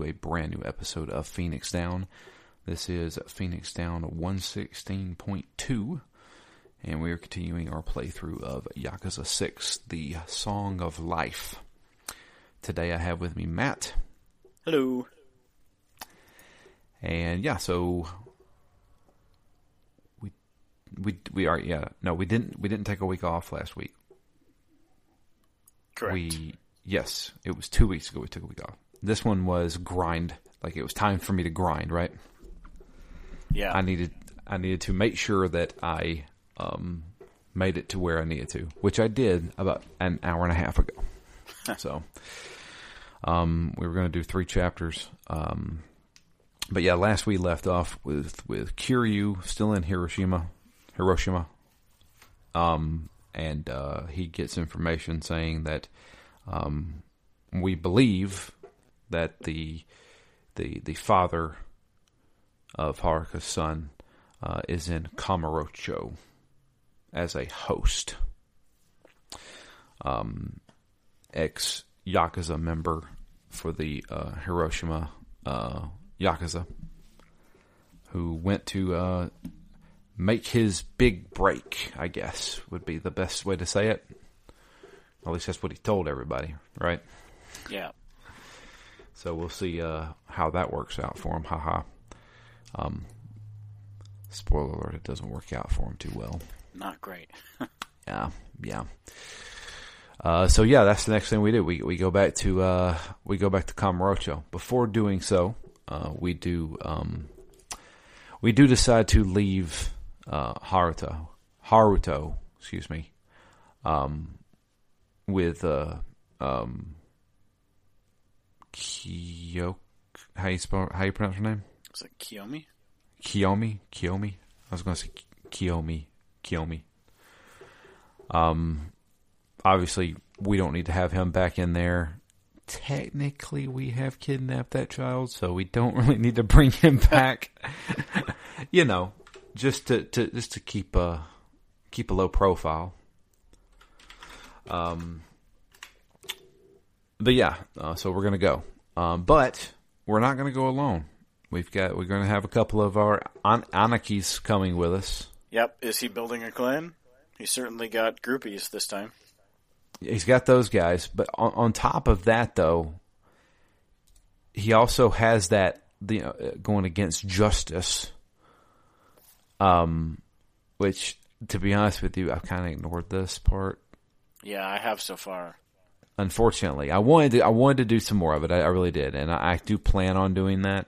to a brand new episode of Phoenix Down. This is Phoenix Down 116.2, and we are continuing our playthrough of Yakuza 6, The Song of Life. Today I have with me Matt. Hello. And yeah, so we we we are yeah no we didn't we didn't take a week off last week. Correct. We yes, it was two weeks ago we took a week off. This one was grind, like it was time for me to grind, right? yeah. I needed I needed to make sure that I um, made it to where I needed to, which I did about an hour and a half ago. so um, we were going to do three chapters. Um, but yeah, last we left off with with Kiryu still in Hiroshima, Hiroshima. Um, and uh, he gets information saying that um, we believe that the the the father of Haruka's son uh, is in Kamurocho as a host. Um, ex Yakuza member for the uh, Hiroshima uh, Yakuza, who went to uh, make his big break, I guess, would be the best way to say it. At least that's what he told everybody, right? yeah. So we'll see uh, how that works out for him. Haha. Um, spoiler alert: it doesn't work out for him too well. Not great. Yeah, yeah. Uh, so yeah, that's the next thing we do. We we go back to uh, we go back to Kamurocho. Before doing so, uh, we do um, we do decide to leave uh, Haruto Haruto, excuse me, um, with uh, um, Kyo. How you spell? How you pronounce her name? Is it Kiyomi? Kiyomi, Kiyomi. I was going to say Kiyomi, Kiyomi. Um, obviously, we don't need to have him back in there. Technically, we have kidnapped that child, so we don't really need to bring him back. you know, just to, to just to keep a keep a low profile. Um, but yeah, uh, so we're gonna go. Um, but we're not gonna go alone. We've got we're gonna have a couple of our an- Anakis coming with us. Yep. Is he building a clan? He certainly got groupies this time. He's got those guys, but on, on top of that, though, he also has that the uh, going against justice. Um, which, to be honest with you, I've kind of ignored this part. Yeah, I have so far. Unfortunately, I wanted to, I wanted to do some more of it. I, I really did, and I, I do plan on doing that.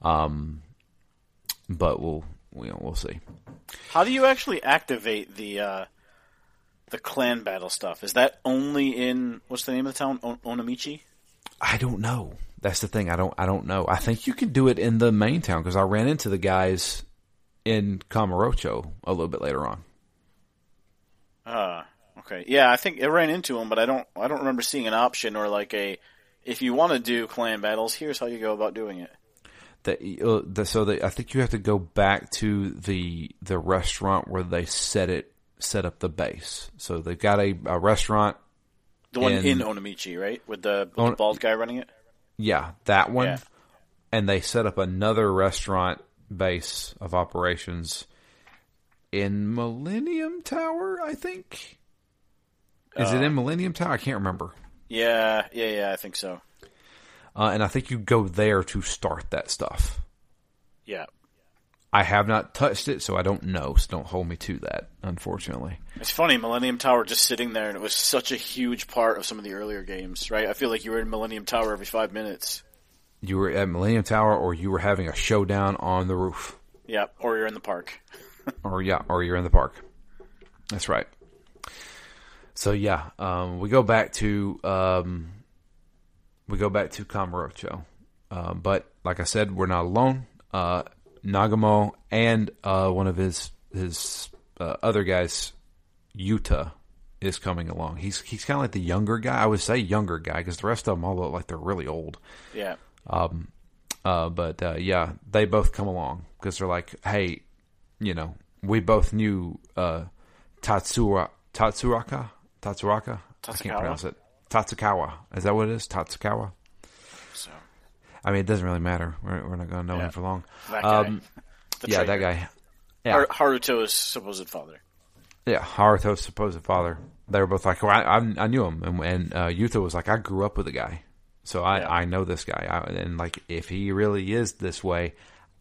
Um, but we'll we, we'll see. How do you actually activate the uh, the clan battle stuff? Is that only in what's the name of the town? O- Onamichi? I don't know. That's the thing. I don't. I don't know. I think you can do it in the main town because I ran into the guys in Kamurocho a little bit later on. Uh, okay. Yeah, I think it ran into him, but I don't. I don't remember seeing an option or like a. If you want to do clan battles, here's how you go about doing it. That uh, the, so that I think you have to go back to the the restaurant where they set it set up the base. So they've got a, a restaurant. The one In- in Onamichi, right, with the, with On- the bald guy running it. Yeah, that one. Yeah. And they set up another restaurant base of operations in Millennium Tower. I think. Is it in Millennium Tower? I can't remember. Yeah, yeah, yeah. I think so. Uh, and I think you go there to start that stuff. Yeah. I have not touched it, so I don't know. So don't hold me to that, unfortunately. It's funny, Millennium Tower just sitting there, and it was such a huge part of some of the earlier games, right? I feel like you were in Millennium Tower every five minutes. You were at Millennium Tower, or you were having a showdown on the roof, Yeah, or you're in the park. or yeah, or you're in the park. That's right. So yeah, um, we go back to um, we go back to Kamurocho, uh, but like I said, we're not alone. Uh, Nagumo and uh, one of his his uh, other guys, Yuta, is coming along. He's he's kind of like the younger guy. I would say younger guy because the rest of them all look like they're really old. Yeah. Uh, but uh, yeah, they both come along because they're like, hey, you know, we both knew uh, Tatsura Tatsuraka Tatsuraka I can't pronounce it. Tatsukawa. Is that what it is? Tatsukawa. So I mean, it doesn't really matter. We're, we're not going to know Yeah. him for long. that guy. Um, yeah, that guy. Yeah, Har- Haruto's supposed father. yeah. Haruto's supposed father. They were both like, well, I, I, I knew him, and, and uh, Yuta was like, I grew up with the guy, so I, Yeah. I know this guy, I, and like, if he really is this way,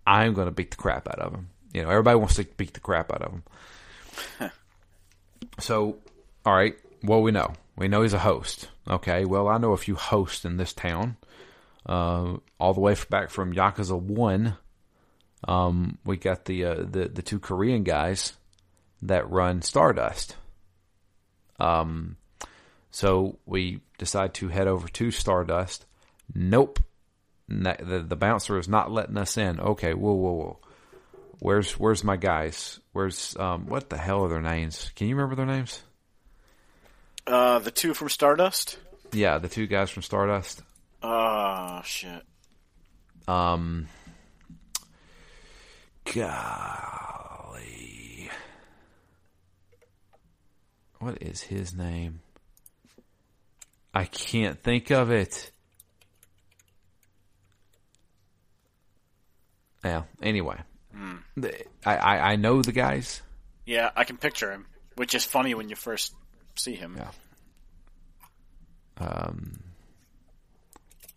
I'm going to beat the crap out of him. You know, everybody wants to beat the crap out of him. so, all right, well, we know, we know he's a host. Okay, well, I know a few hosts in this town, uh, all the way back from Yakuza One. Um, we got the uh, the the two Korean guys that run Stardust. Um, so we decide to head over to Stardust. Nope, the the bouncer is not letting us in. Okay, whoa, whoa, whoa. Where's where's my guys? Where's um what the hell are their names? Can you remember their names? Uh, the two from Stardust. Yeah, the two guys from Stardust. Oh shit. Um, golly, what is his name? I can't think of it. Yeah. Anyway, The- I, I I know the guys. Yeah, I can picture him, which is funny when you first see him. Yeah. Um,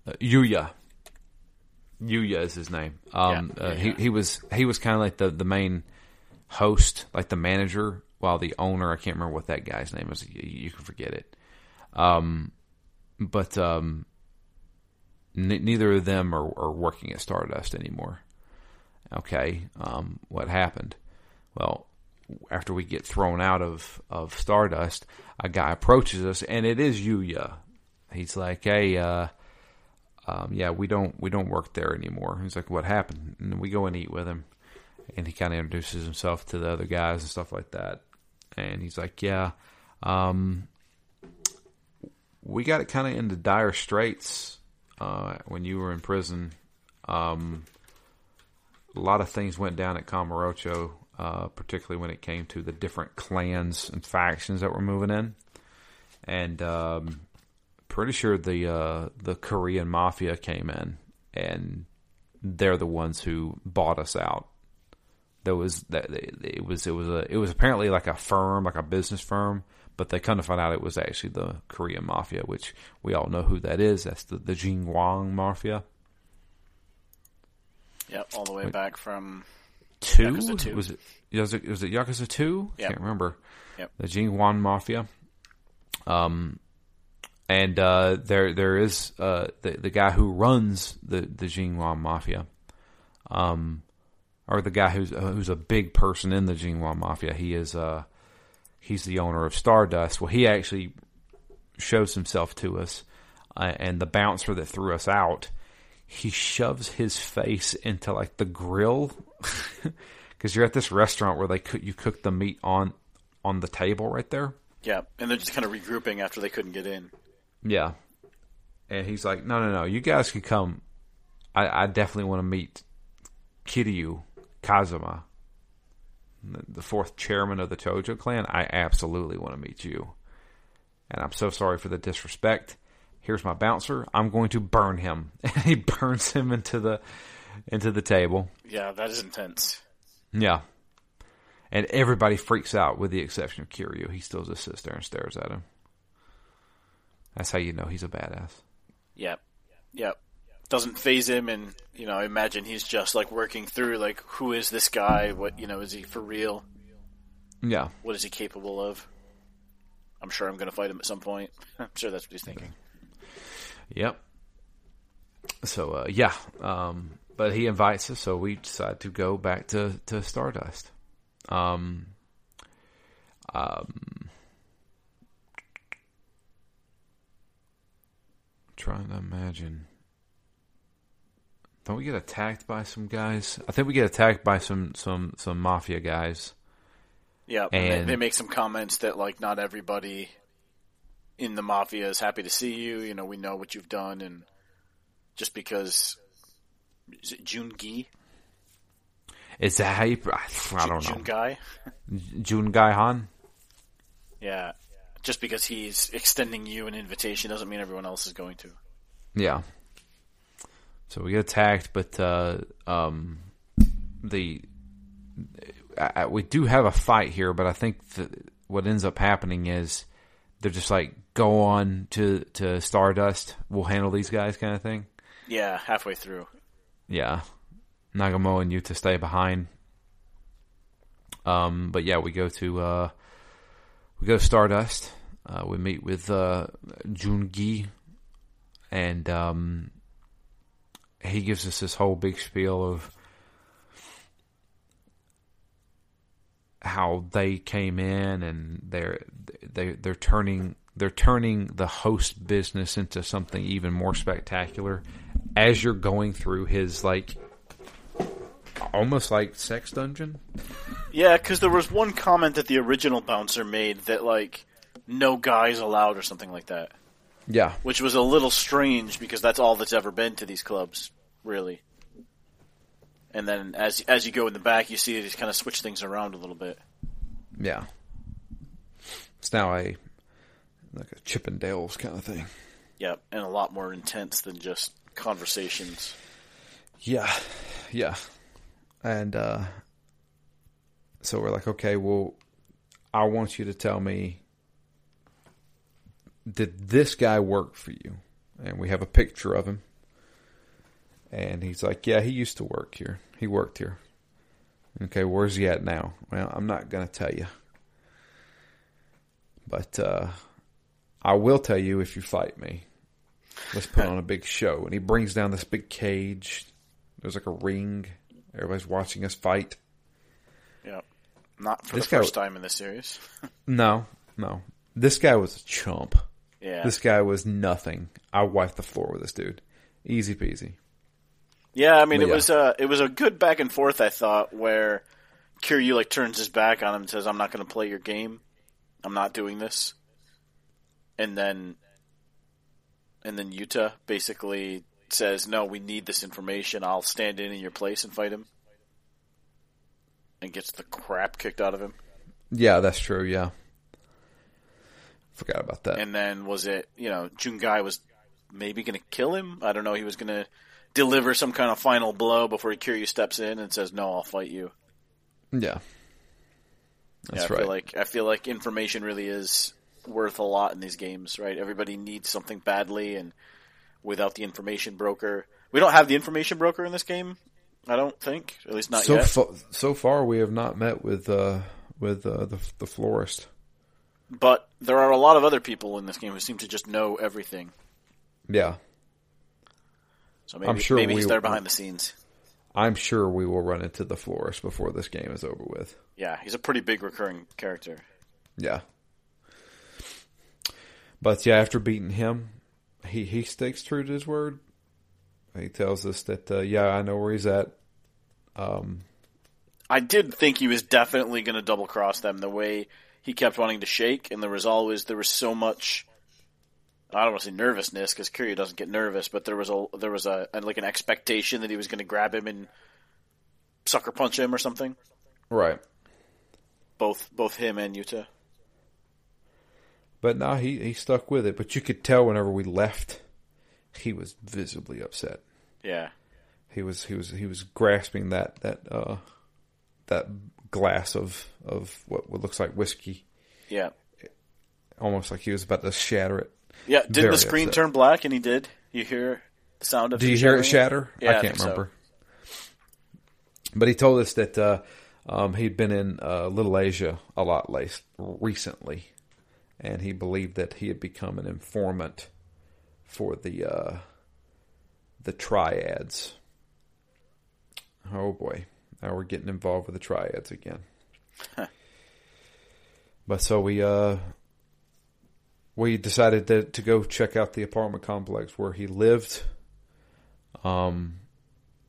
uh, Yuya. Yuya is his name. Um, Yeah, uh, he yeah. he was he was kind of like the the main host, like the manager, while the owner I can't remember what that guy's name is. You, you can forget it. Um, but um, n- neither of them are, are working at Stardust anymore. Okay, um, what happened? Well, after we get thrown out of, of Stardust, a guy approaches us, and it is Yuya. He's like, "Hey, uh, um, yeah, we don't we don't work there anymore." He's like, "What happened?" And we go and eat with him, and he kind of introduces himself to the other guys and stuff like that. And he's like, "Yeah, um, we got it kind of into dire straits uh, when you were in prison. Um, a lot of things went down at Kamurocho, uh, particularly when it came to the different clans and factions that were moving in. And um, pretty sure the uh, the Korean mafia came in, and they're the ones who bought us out. There was that it was it was a it was apparently like a firm, like a business firm, but they kind of found out it was actually the Korean mafia, which we all know who that is. That's the the Jingweon mafia. Yep, all the way back from two? Yakuza 2. Was it was it was it Yakuza two? Yep. Can't remember. Yep. The Jingweon Mafia. Um, and uh, there there is uh, the the guy who runs the the Jingweon Mafia. Um, or the guy who's uh, who's a big person in the Jingweon Mafia. He is uh he's the owner of Stardust. Well, he actually shows himself to us, uh, and the bouncer that threw us out, he shoves his face into like the grill because you're at this restaurant where they cook you cook the meat on on the table right there. yeah, and they're just kind of regrouping after they couldn't get in. Yeah, and he's like, "No, no, no, you guys can come. I, I definitely want to meet Kiryu Kazuma, the, the fourth chairman of the Tojo clan. I absolutely want to meet you, and I'm so sorry for the disrespect. Here's my bouncer. I'm going to burn him." And he burns him into the into the table. Yeah, that is intense. Yeah. And everybody freaks out with the exception of Kiryu. He still just sits there and stares at him. That's how you know he's a badass. Yep, yep. Doesn't phase him, and you know, I imagine he's just like working through like, who is this guy? What you know, is he for real? Yeah. What is he capable of? I'm sure I'm going to fight him at some point. I'm sure that's what he's thinking. Yep. So uh, yeah, um, but he invites us, so we decide to go back to, to Stardust. Um, um, trying to imagine. Don't we get attacked by some guys? I think we get attacked by some some some mafia guys. Yeah, and they, they make some comments that like not everybody in the mafia is happy to see you. You know, we know what you've done, and just because is it Jungi? Is that how you? I don't know. June Guy. June Guy Han. Yeah, Just because he's extending you an invitation doesn't mean everyone else is going to. Yeah. So we get attacked, but uh, um, the I- we do have a fight here. But I think the, what ends up happening is they're just like go on to to Stardust. We'll handle these guys, kind of thing. Yeah, halfway through. Yeah, Nagumo and Yuta stay behind. Um, but yeah, we go to uh, we go to Stardust. Uh, we meet with uh, Jungi, and um, he gives us this whole big spiel of how they came in and they're they they're turning they're turning the host business into something even more spectacular as you're going through his like almost like sex dungeon. Yeah, because there was one comment that the original bouncer made that like no guys allowed or something like that, Yeah, which was a little strange because that's all that's ever been to these clubs, really. And then as as you go in the back, you see that he's kind of switched things around a little bit. yeah. It's now a like a Chippendales kind of thing. Yep, and a lot more intense than just conversations. Yeah, yeah. And uh, so we're like, okay, well, I want you to tell me did this guy work for you? And we have a picture of him. And he's like, yeah, he used to work here. He worked here. Okay, where's he at now? Well, I'm not to tell you. But uh, I will tell you if you fight me. Let's put on a big show. And he brings down this big cage. There's like a ring. Everybody's watching us fight. Yeah. not for This the guy- first time in this series. No, no. This guy was a chump. yeah, This guy was nothing. I wiped the floor with this dude. Easy peasy. Yeah, I mean, But it yeah. was uh, it was a good back and forth. I thought where Kiryu like turns his back on him and says, "I'm not going to play your game. I'm not doing this." And then, and then Yuta basically says, "No, we need this information. I'll stand in in your place and fight him." And gets the crap kicked out of him. Yeah, that's true. Yeah. Forgot about that. And then was it, you know, Jungai was maybe going to kill him? I don't know. He was going to deliver some kind of final blow before Kiryu steps in and says, "No, I'll fight you." yeah. That's yeah, I right. feel like I feel like information really is worth a lot in these games, right? Everybody needs something badly, and without the information broker, we don't have the information broker in this game. I don't think, at least not so yet. fa- so far, we have not met with uh, with uh, the the florist. but there are a lot of other people in this game who seem to just know everything. Yeah, So maybe, I'm sure maybe he's there behind the scenes. I'm sure we will run into the florist before this game is over with. Yeah, he's a pretty big recurring character. Yeah. But yeah, after beating him, he he sticks true to his word. He tells us that uh, yeah, I know where he's at. Um, I did think he was definitely going to double cross them the way he kept wanting to shake, and there was always there was so much. I don't want to say nervousness because Kiryu doesn't get nervous, but there was a there was a, a like an expectation that he was going to grab him and sucker punch him or something. right. Both both him and Yuta. But no, he he stuck with it. But you could tell whenever we left, he was visibly upset. Yeah, He was he was he was grasping that that uh that glass of of what, looks like whiskey, yeah, almost like he was about to shatter it. yeah. Did Very the screen upset. turn black? And he did. You hear the sound of? Do you hear it shatter? Yeah, I I can't so. remember. But he told us that uh, um, he'd been in uh, Little Asia a lot late, recently, and he believed that he had become an informant for the uh, the triads. Oh boy, now we're getting involved with the triads again. but so we uh, we decided to, to go check out the apartment complex where he lived. Um,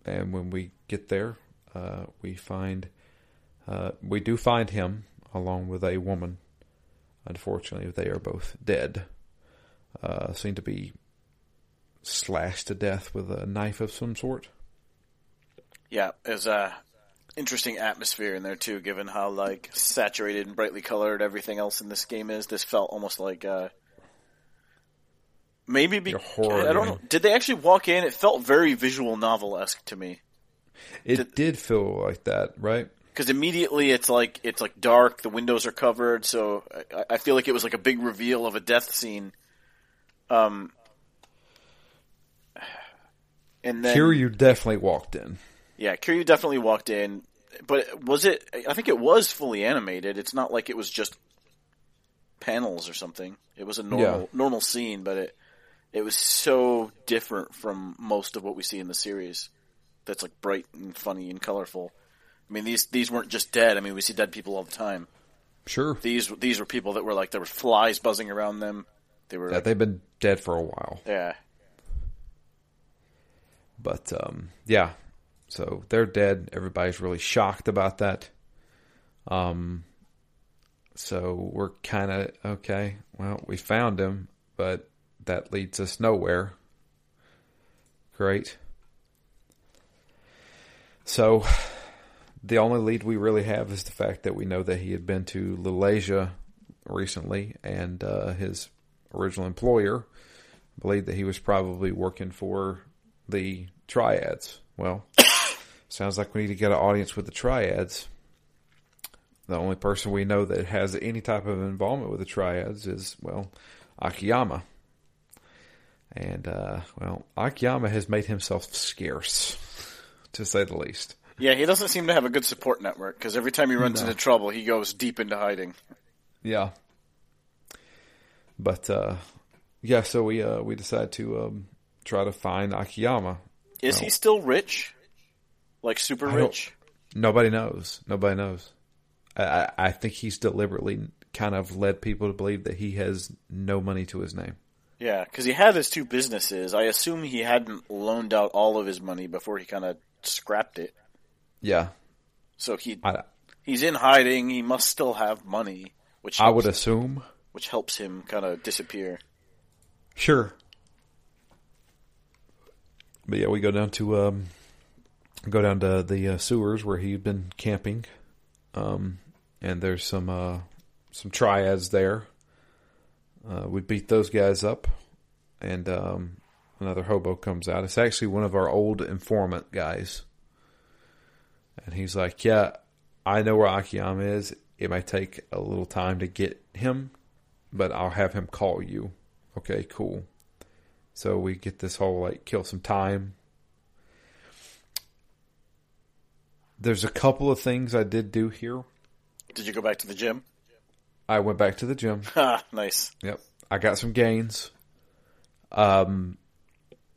and when we get there, uh, we find uh, we do find him along with a woman. Unfortunately, they are both dead. Uh, seem to be slashed to death with a knife of some sort. Yeah, as uh, interesting atmosphere in there too, given how like saturated and brightly colored everything else in this game is. This felt almost like uh, maybe be- horror I don't know. Did they actually walk in? It felt very visual novel esque to me It Did- did feel like that, right? Because immediately it's like it's like dark. The windows are covered, so I, I feel like it was like a big reveal of a death scene. Um, and then Kiryu definitely walked in. Yeah, Kiryu definitely walked in, but was it? I think it was fully animated. It's not like it was just panels or something. It was a normal Yeah. normal scene, but it it was so different from most of what we see in the series. That's like bright and funny and colorful. I mean, these these weren't just dead. I mean, we see dead people all the time. Sure. These these were people that were like there were flies buzzing around them. They were Yeah, like, they've been dead for a while. yeah. But um, yeah, so they're dead. Everybody's really shocked about that. Um, so we're kind of okay. Well, we found him, but that leads us nowhere. Great. So the only lead we really have is the fact that we know that he had been to Little Asia recently, and uh, his original employer believed that he was probably working for the triads. Well, sounds like we need to get an audience with the triads. The only person we know that has any type of involvement with the triads is, well, Akiyama. And, uh, well, Akiyama has made himself scarce, to say the least. Yeah, he doesn't seem to have a good support network because every time he runs No. into trouble, he goes deep into hiding. Yeah. But, uh, yeah, so we, uh, we decided to, um, try to find Akiyama. Is he still rich? Like super rich? Nobody knows. Nobody knows. I, I think he's deliberately kind of led people to believe that he has no money to his name. Yeah, because he had his two businesses. I assume he hadn't loaned out all of his money before he kind of scrapped it. Yeah, So he I, he's in hiding. He must still have money, which I would assume. which helps him kind of disappear. Sure. But yeah, we go down to um, go down to the uh, sewers where he'd been camping, um, and there's some uh, some triads there. Uh, we beat those guys up, and um, another hobo comes out. It's actually one of our old informant guys, and he's like, "Yeah, I know where Akiyama is. It might take a little time to get him, but I'll have him call you." Okay, cool. So we get this whole like kill some time. There's a couple of things I did do here. Did you go back to the gym? I went back to the gym. Nice. Yep. I got some gains. Um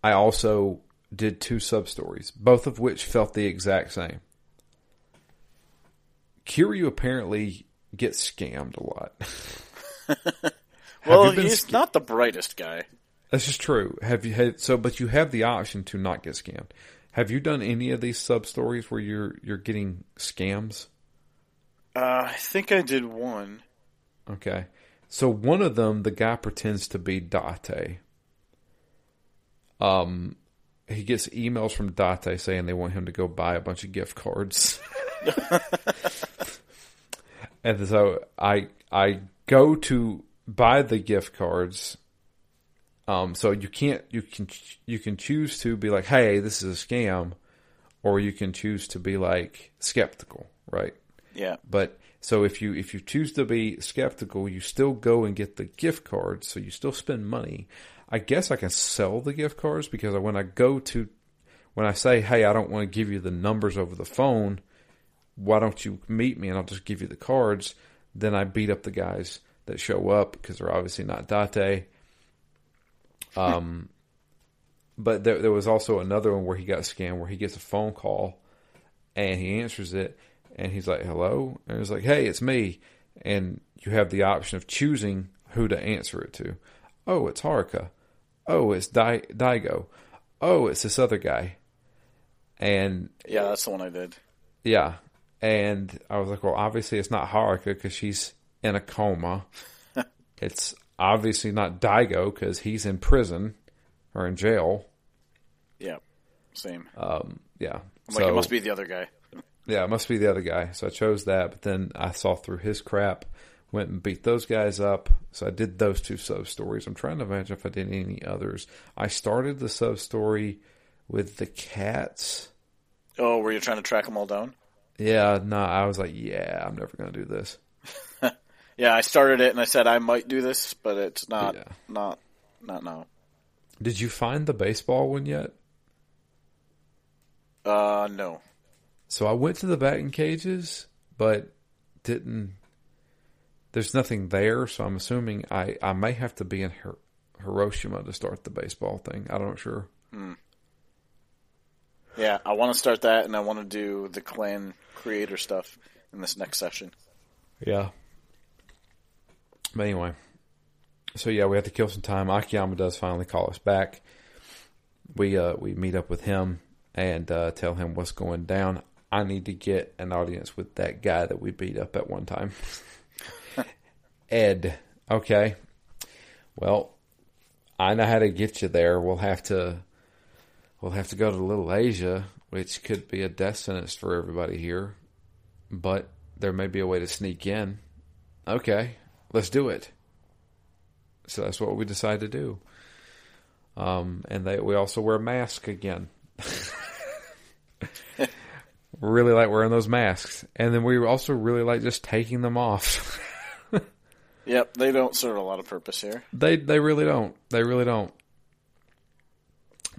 I also did two sub stories, both of which felt the exact same. Kiryu apparently gets scammed a lot. Well, he's sca- not the brightest guy. This is true. Have you had so? But you have the option to not get scammed. Have you done any of these sub stories where you're you're getting scams? Uh, I think I did one. Okay, so one of them, the guy pretends to be Date. Um, he gets emails from Date saying they want him to go buy a bunch of gift cards. and so I I go to buy the gift cards. Um, so you can't you can you can choose to be like, hey, this is a scam, or you can choose to be like skeptical, right? Yeah. But so if you if you choose to be skeptical, you still go and get the gift cards, so you still spend money. I guess I can sell the gift cards because when I go to when I say, "Hey, I don't want to give you the numbers over the phone. Why don't you meet me and I'll just give you the cards?" Then I beat up the guys that show up because they're obviously not Date. Um, but there, there was also another one where he got scammed, where he gets a phone call and he answers it and he's like, hello? And he's like, hey, it's me. And you have the option of choosing who to answer it to. Oh, it's Haruka. Oh, it's Dai- Daigo. Oh, it's this other guy. And Yeah, that's the one I did. yeah. And I was like, well, obviously it's not Haruka because she's in a coma. it's obviously not Daigo because he's in prison or in jail. Yeah. Same. Um, yeah. I'm like, it must be the other guy. Yeah, it must be the other guy. So I chose that, but then I saw through his crap, went and beat those guys up. So I did those two sub stories. I'm trying to imagine if I did any others. I started the sub story with the cats. Oh, were you trying to track them all down? Yeah, no, I was like, yeah, I'm never gonna do this. Yeah, I started it and I said I might do this, but it's not Yeah. not not now. Did you find the baseball one yet? Uh no. So I went to the batting cages, but didn't. There's nothing there, so I'm assuming I, I may have to be in Hir- Hiroshima to start the baseball thing. I don't sure. Yeah, I want to start that and I want to do the clan creator stuff in this next session. Yeah. But anyway, so yeah, we have to kill some time. Akiyama does finally call us back. We uh we meet up with him and uh, tell him what's going down. I need to get an audience with that guy that we beat up at one time. Ed. Okay. Well, I know how to get you there. We'll have to we'll have to go to Little Asia, which could be a death sentence for everybody here. But there may be a way to sneak in. Okay, let's do it. So that's what we decide to do. Um, and they, we also wear masks again. really like wearing those masks, and then we also really like just taking them off. Yep, they don't serve a lot of purpose here. they they really don't. They really don't.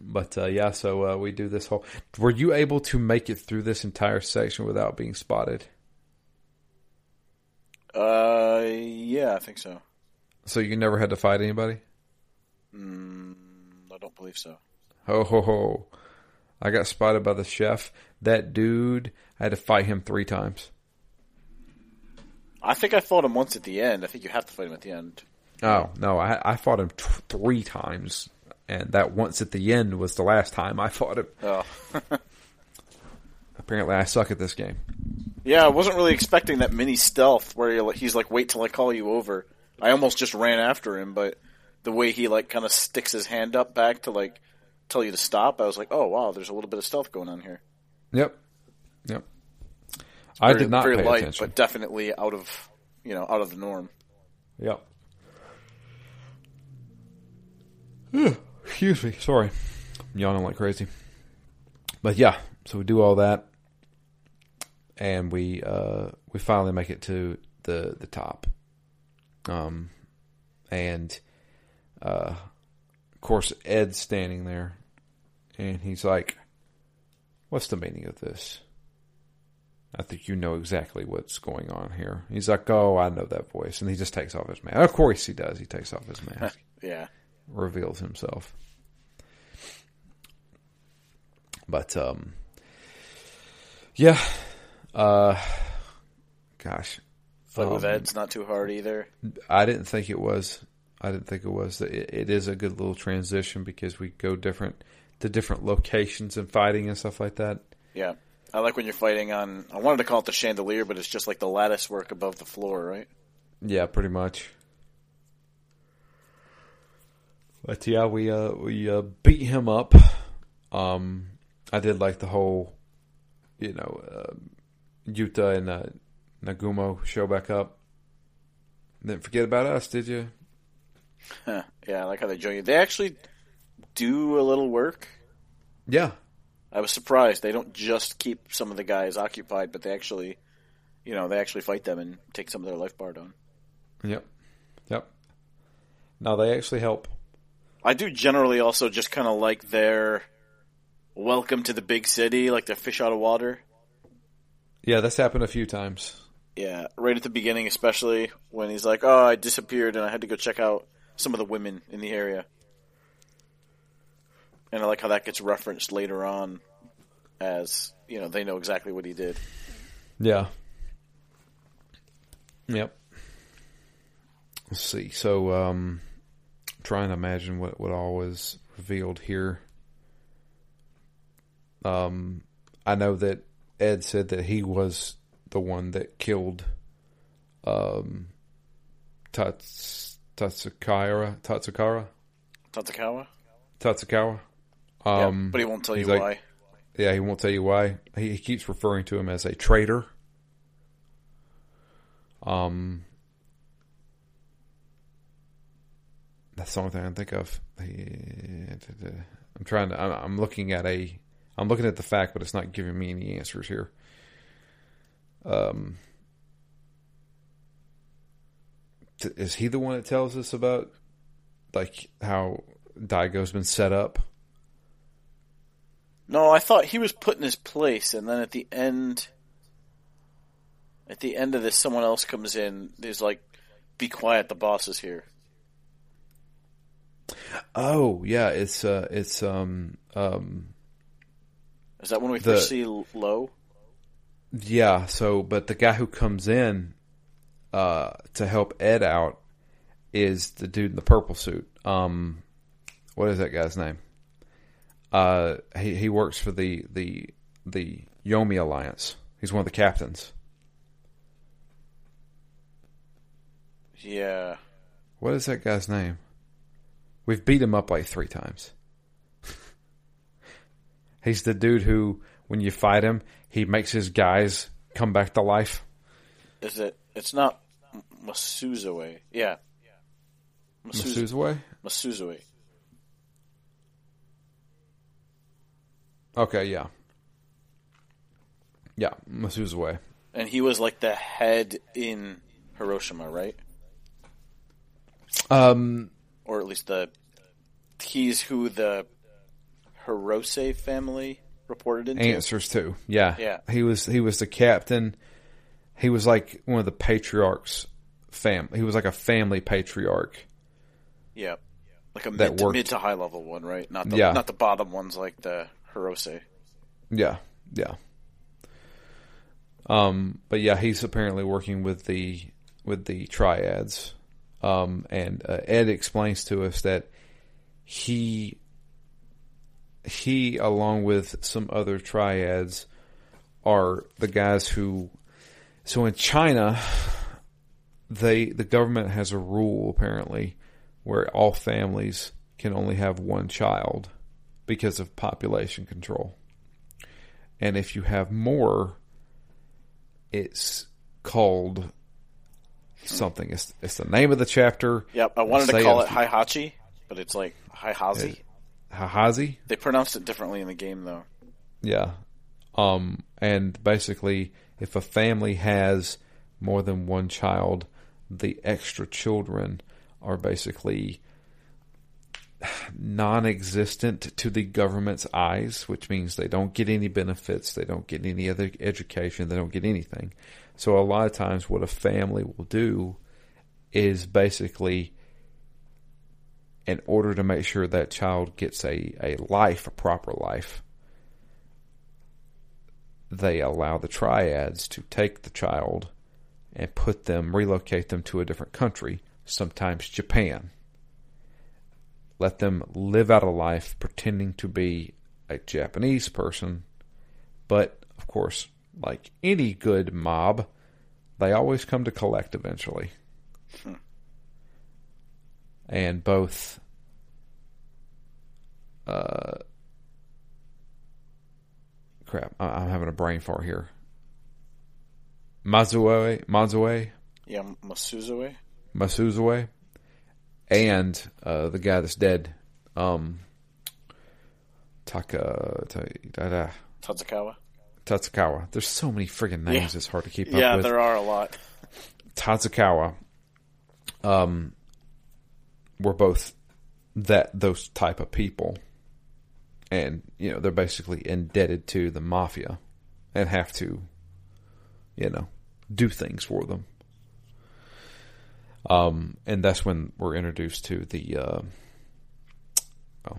But uh, yeah, so uh, we do this whole. Were you able to make it through this entire section without being spotted? Uh yeah, I think so. So you never had to fight anybody? Mm, I don't believe so. Ho ho ho! I got spotted by the chef. That dude, I had to fight him three times. I think I fought him once at the end. I think you have to fight him at the end. Oh no, I I fought him t- three times, and that once at the end was the last time I fought him. Oh. Apparently, I suck at this game. yeah, I wasn't really expecting that mini stealth where he's like, wait till I call you over. I almost just ran after him, but the way he like kind of sticks his hand up back to like tell you to stop, I was like, oh wow, there's a little bit of stealth going on here. Yep, yep. I Very- did not very pay light, attention. but definitely out of you know out of the norm. Yep. Excuse me. Sorry. I'm yawning like crazy. But yeah, so we do all that and we uh we finally make it to the the top. Um and uh of course Ed's standing there and he's like what's the meaning of this? I think you know exactly what's going on here. He's like, "Oh, I know that voice," and he just takes off his mask. Of course, he does. He takes off his mask, Yeah, reveals himself. But um, yeah, uh, gosh, with Um, Ed's not too hard either. I didn't think it was. I didn't think it was. It, it is a good little transition because we go different to different locations and fighting and stuff like that. Yeah, I like when you're fighting on. I wanted to call it the chandelier, but it's just like the lattice work above the floor, right? Yeah, pretty much. But yeah, we uh we uh beat him up. Um, I did like the whole, you know, uh, Yuta and uh, Nagumo show back up. Didn't forget about us, did you? Huh. Yeah, I like how they join you. They actually do a little work. Yeah, I was surprised they don't just keep some of the guys occupied, but they actually, you know, they actually fight them and take some of their life bar down. yep, yep. Now they actually help. I do generally also just kind of like their welcome to the big city, like their fish out of water. Yeah, that's happened a few times. Yeah, right at the beginning, especially when he's like, "Oh, I disappeared and I had to go check out some of the women in the area." And I like how that gets referenced later on, as you know, they know exactly what he did. Yeah. Yep. Let's see. So, um, trying to imagine what what all was revealed here. Um, I know that Ed said that he was the one that killed, um, Tats Tatsukara Tatsukara Tatsukawa. Tatsukawa. Yeah, Um, but he won't tell you like- why. Yeah, he won't tell you why. He, he keeps referring to him as a traitor. Um, that's the only thing I can think of. I'm trying to. I'm looking at a. I'm looking at the fact, but it's not giving me any answers here. Um, is he the one that tells us about like how Daigo's been set up? No, I thought he was put in his place, and then at the end, at the end of this, someone else comes in. There's like, "Be quiet, the boss is here." Oh yeah, it's uh, it's um um. Is that when we the, first see Low? Yeah. So, but the guy who comes in uh, to help Ed out is the dude in the purple suit. Um, what is that guy's name? Uh, he he works for the the the Yomei Alliance. He's one of the captains. Yeah. What is that guy's name? We've beat him up like three times. He's the dude who, when you fight him, he makes his guys come back to life. Is it? It's not Masuzawa. Yeah. Masuzawa. Masuzawa. Okay, yeah. Yeah, Masuzawa. And he was like the head in Hiroshima, right? Um, or at least the he's who the Hirose family reported into. Answers to, yeah, yeah. He was he was the captain. He was like one of the patriarchs. Fam, he was like a family patriarch. Yeah, like a mid to, mid to high level one, right? Not the yeah. not the bottom ones like the Hirose. Yeah, yeah. Um, but yeah, he's apparently working with the with the triads um, and uh, Ed explains to us that he he along with some other triads are the guys who so in China they the government has a rule apparently where all families can only have one child because of population control. And if you have more it's called something. It's, it's the name of the chapter. Yep, I wanted to call it Haihachi, but it's like Haihazi. Haihazi. They pronounced it differently in the game, though. Yeah, um, and basically, if a family has more than one child, the extra children are basically non-existent to the government's eyes, which means they don't get any benefits, they don't get any other education, they don't get anything. So a lot of times what a family will do is basically in order to make sure that child gets a, a life, a proper life, they allow the triads to take the child and put them, relocate them to a different country, sometimes Japan. Let them live out a life pretending to be a Japanese person, but of course, like any good mob, they always come to collect eventually. Hmm. And both uh, crap, I'm having a brain fart here. Mazue, Mazue, yeah, Masuzawa, Masuzawa, and uh, the guy that's dead, um, Taka, ta, da, da. Tatsukawa. Tatsukawa. There's so many friggin' names; yeah. it's hard to keep yeah, up with. Yeah, there are a lot. Tatsukawa. Um, we're both that those type of people, and you know they're basically indebted to the mafia, and have to, you know, do things for them. Um, and that's when we're introduced to the, uh, oh,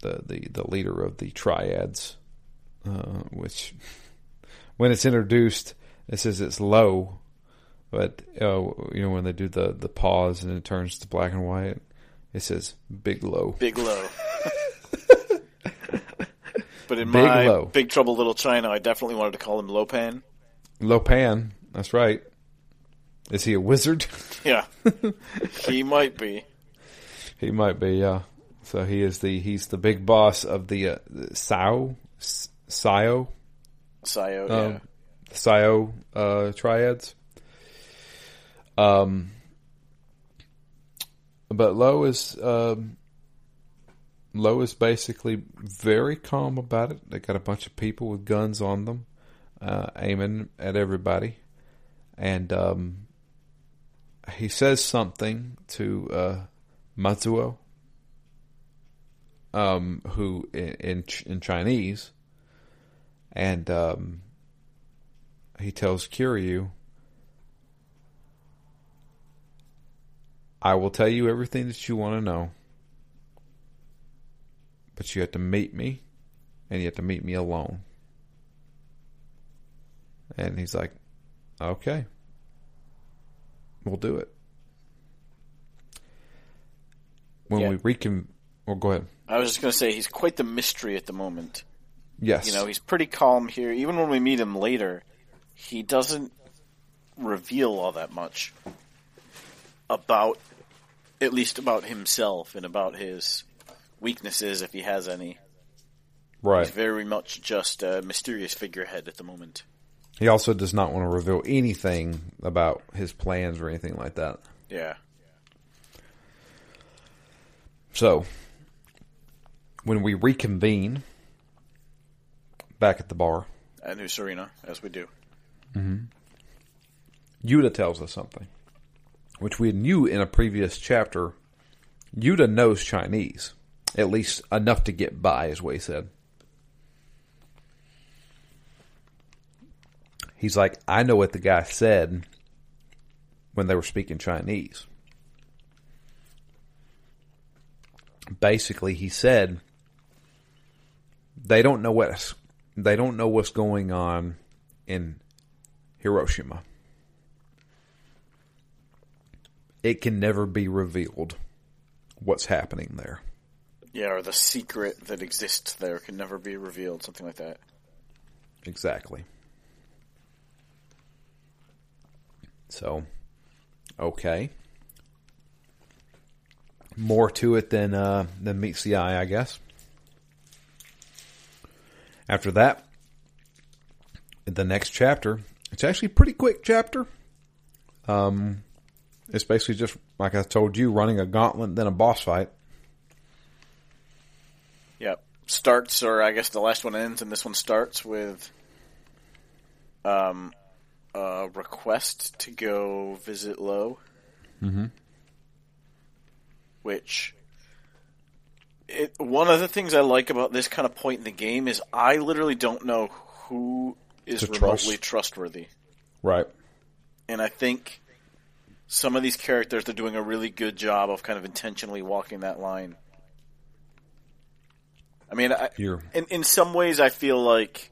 the the the leader of the triads, uh, which when it's introduced, it says it's low, but uh, you know when they do the the pause and it turns to black and white, it says big low. Big low. but in big my low. Big Trouble Little China, I definitely wanted to call him Lopan. Lopan, that's right. Is he a wizard? Yeah, he might be. He might be. Yeah. So he is the he's the big boss of the uh, Sao Sayo, Sayo, um, yeah. Sayo uh, triads. Um, but Lo is um, Lo is basically very calm about it. They got a bunch of people with guns on them, uh, aiming at everybody, and um, he says something to uh, Matsuo, um, who in, in in Chinese, and um, he tells Kiryu, I will tell you everything that you want to know, but you have to meet me, and you have to meet me alone. And he's like, okay, we'll do it. When Yeah. we recon, well, go ahead. I was just going to say he's quite the mystery at the moment. Yes, You know, he's pretty calm here. Even when we meet him later, he doesn't reveal all that much about, at least about himself and about his weaknesses, if he has any. right. He's very much just a mysterious figurehead at the moment. He also does not want to reveal anything about his plans or anything like that. Yeah. So, when we reconvene back at the bar, At New Serena, as we do. Mm-hmm. Yuta tells us something, which we knew in a previous chapter. Yuta knows Chinese, at least enough to get by, as Wei said. He's like, I know what the guy said when they were speaking Chinese. Basically, he said they don't know what they don't know what's going on in Hiroshima. It can never be revealed what's happening there. Yeah, or the secret that exists there can never be revealed, something like that. Exactly. So, okay. More to it than uh, than meets the eye, I guess. After that, the next chapter, it's actually a pretty quick chapter. Um, it's basically just like I told you, running a gauntlet, then a boss fight. Yep. Starts, or I guess the last one ends, and this one starts with um, a request to go visit Lowe. Mm-hmm. Which, it, one of the things I like about this kind of point in the game is I literally don't know who is To trust. remotely trustworthy. Right. And I think some of these characters, they're doing a really good job of kind of intentionally walking that line. I mean, I, in in some ways, I feel like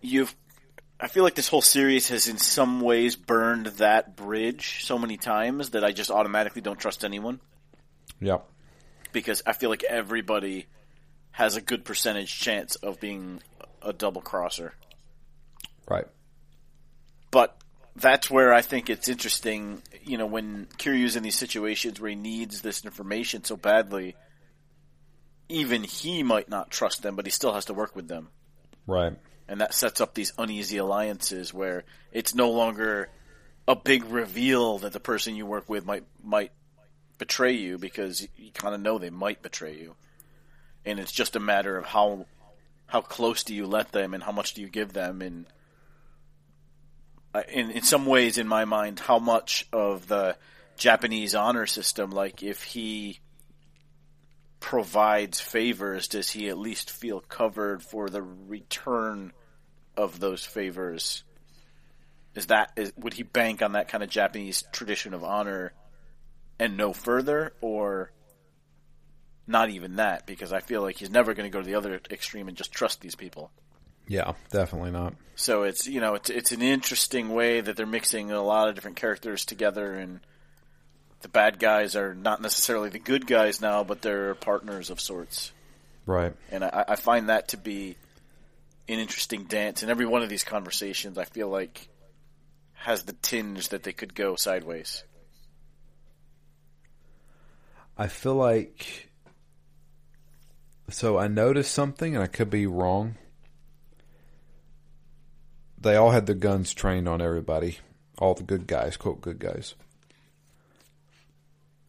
you've. I feel like this whole series has, in some ways, burned that bridge so many times that I just automatically don't trust anyone yep. Because I feel like everybody has a good percentage chance of being a double crosser. Right. But that's where I think it's interesting, you know, when Kiryu's in these situations where he needs this information so badly, even he might not trust them, but he still has to work with them. Right. And that sets up these uneasy alliances where it's no longer a big reveal that the person you work with might might betray you because you kind of know they might betray you. And it's just a matter of how how close do you let them and how much do you give them and uh, in in some ways in my mind how much of the Japanese honor system like if he provides favors does he at least feel covered for the return of those favors is that is, would he bank on that kind of Japanese tradition of honor and no further or not even that because I feel like he's never going to go to the other extreme and just trust these people Yeah. Definitely not. so it's you know it's it's an interesting way that they're mixing a lot of different characters together, and the bad guys are not necessarily the good guys now, but they're partners of sorts. Right. And I, I find that to be an interesting dance. And every one of these conversations, I feel like has the tinge that they could go sideways. I feel like So I noticed something, and I could be wrong. They all had their guns trained on everybody, all the good guys, quote good guys.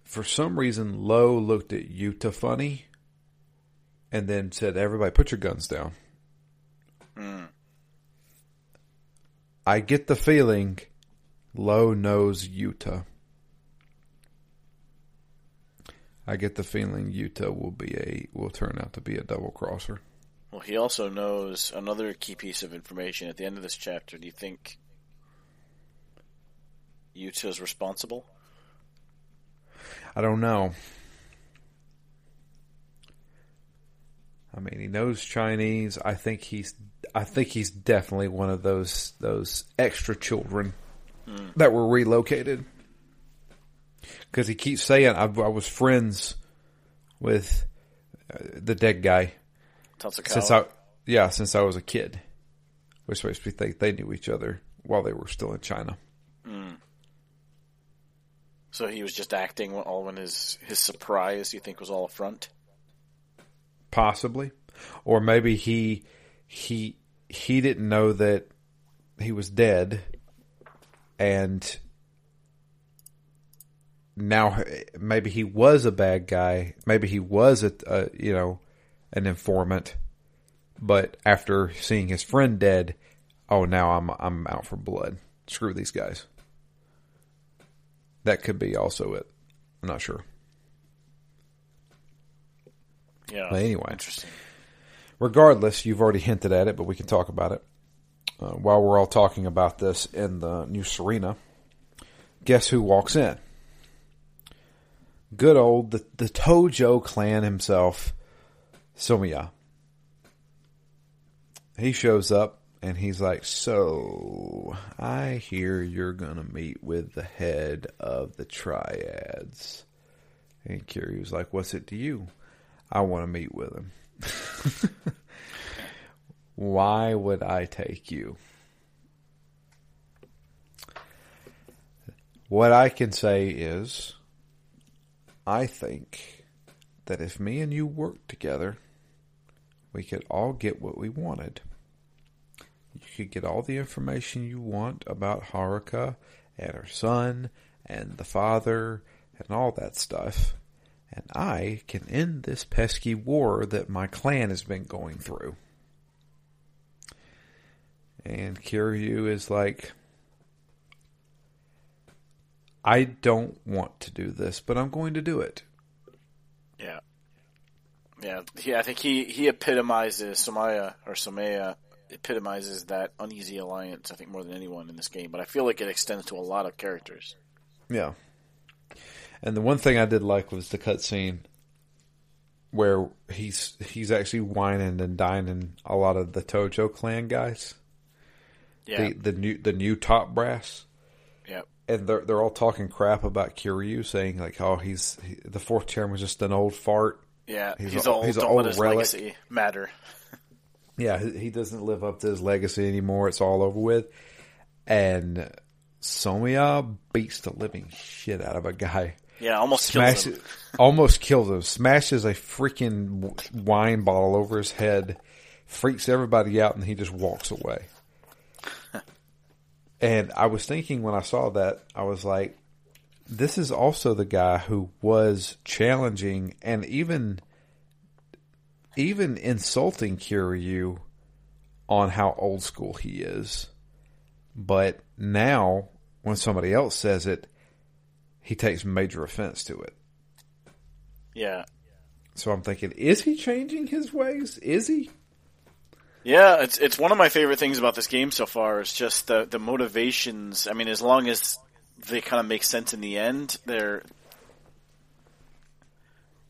For some reason, Lowe looked at Yuta funny, and then said, "Everybody, put your guns down." Hmm. I get the feeling Lowe knows Yuta. I get the feeling Yuta will be a will turn out to be a double crosser. Well, he also knows another key piece of information at the end of this chapter. Do you think Yuta's responsible? I don't know. I mean, he knows Chinese. I think he's I think he's definitely one of those those extra children hmm. that were relocated. Because he keeps saying I, I was friends with uh, the dead guy since I yeah since I was a kid. which makes me think they knew each other while they were still in China. so he was just acting all when his his surprise you think was all a front. possibly or maybe he he he didn't know that he was dead and now maybe he was a bad guy maybe he was a, a you know an informant but after seeing his friend dead oh now I'm I'm out for blood screw these guys that could be also it I'm not sure Yeah. But anyway. interesting. regardless, you've already hinted at it, but we can talk about it. Uh, while we're all talking about this in the new Serena, guess who walks in? Good old the, the Tojo clan himself, Someya. He shows up and he's like, "So, I hear you're gonna meet with the head of the Triads." And Kiryu was like, "What's it to you?" I want to meet with him. Why would I take you? What I can say is, I think that if me and you worked together, we could all get what we wanted. You could get all the information you want about Haruka and her son and the father and all that stuff. And I can end this pesky war that my clan has been going through. And Kiryu is like, I don't want to do this, but I'm going to do it. Yeah. Yeah, he, I think he, he epitomizes Someya or Someya epitomizes that uneasy alliance. I think more than anyone in this game, but I feel like it extends to a lot of characters. Yeah. And the one thing I did like was the cutscene where he's he's actually whining and dining a lot of the Tojo clan guys, Yeah, the the new the new top brass, yeah, and they're they're all talking crap about Kiryu, saying like, "Oh, he's he, the fourth chairman's just an old fart." yeah. He's He's, a- old. he's an don't old let his relic. legacy matter. Yeah, he he doesn't live up to his legacy anymore. It's all over with. And Someya beats the living shit out of a guy. Yeah, almost kills Smashes, him. almost kills him. Smashes a freaking wine bottle over his head, freaks everybody out, and he just walks away. And I was thinking when I saw that, I was like, this is also the guy who was challenging and even even insulting Kiryu on how old school he is. But now, when somebody else says it, he takes major offense to it. Yeah, So I'm thinking, is he changing his ways? Is he? Yeah. It's it's one of my favorite things about this game so far. Is just the the motivations. I mean, as long as they kind of make sense in the end, they're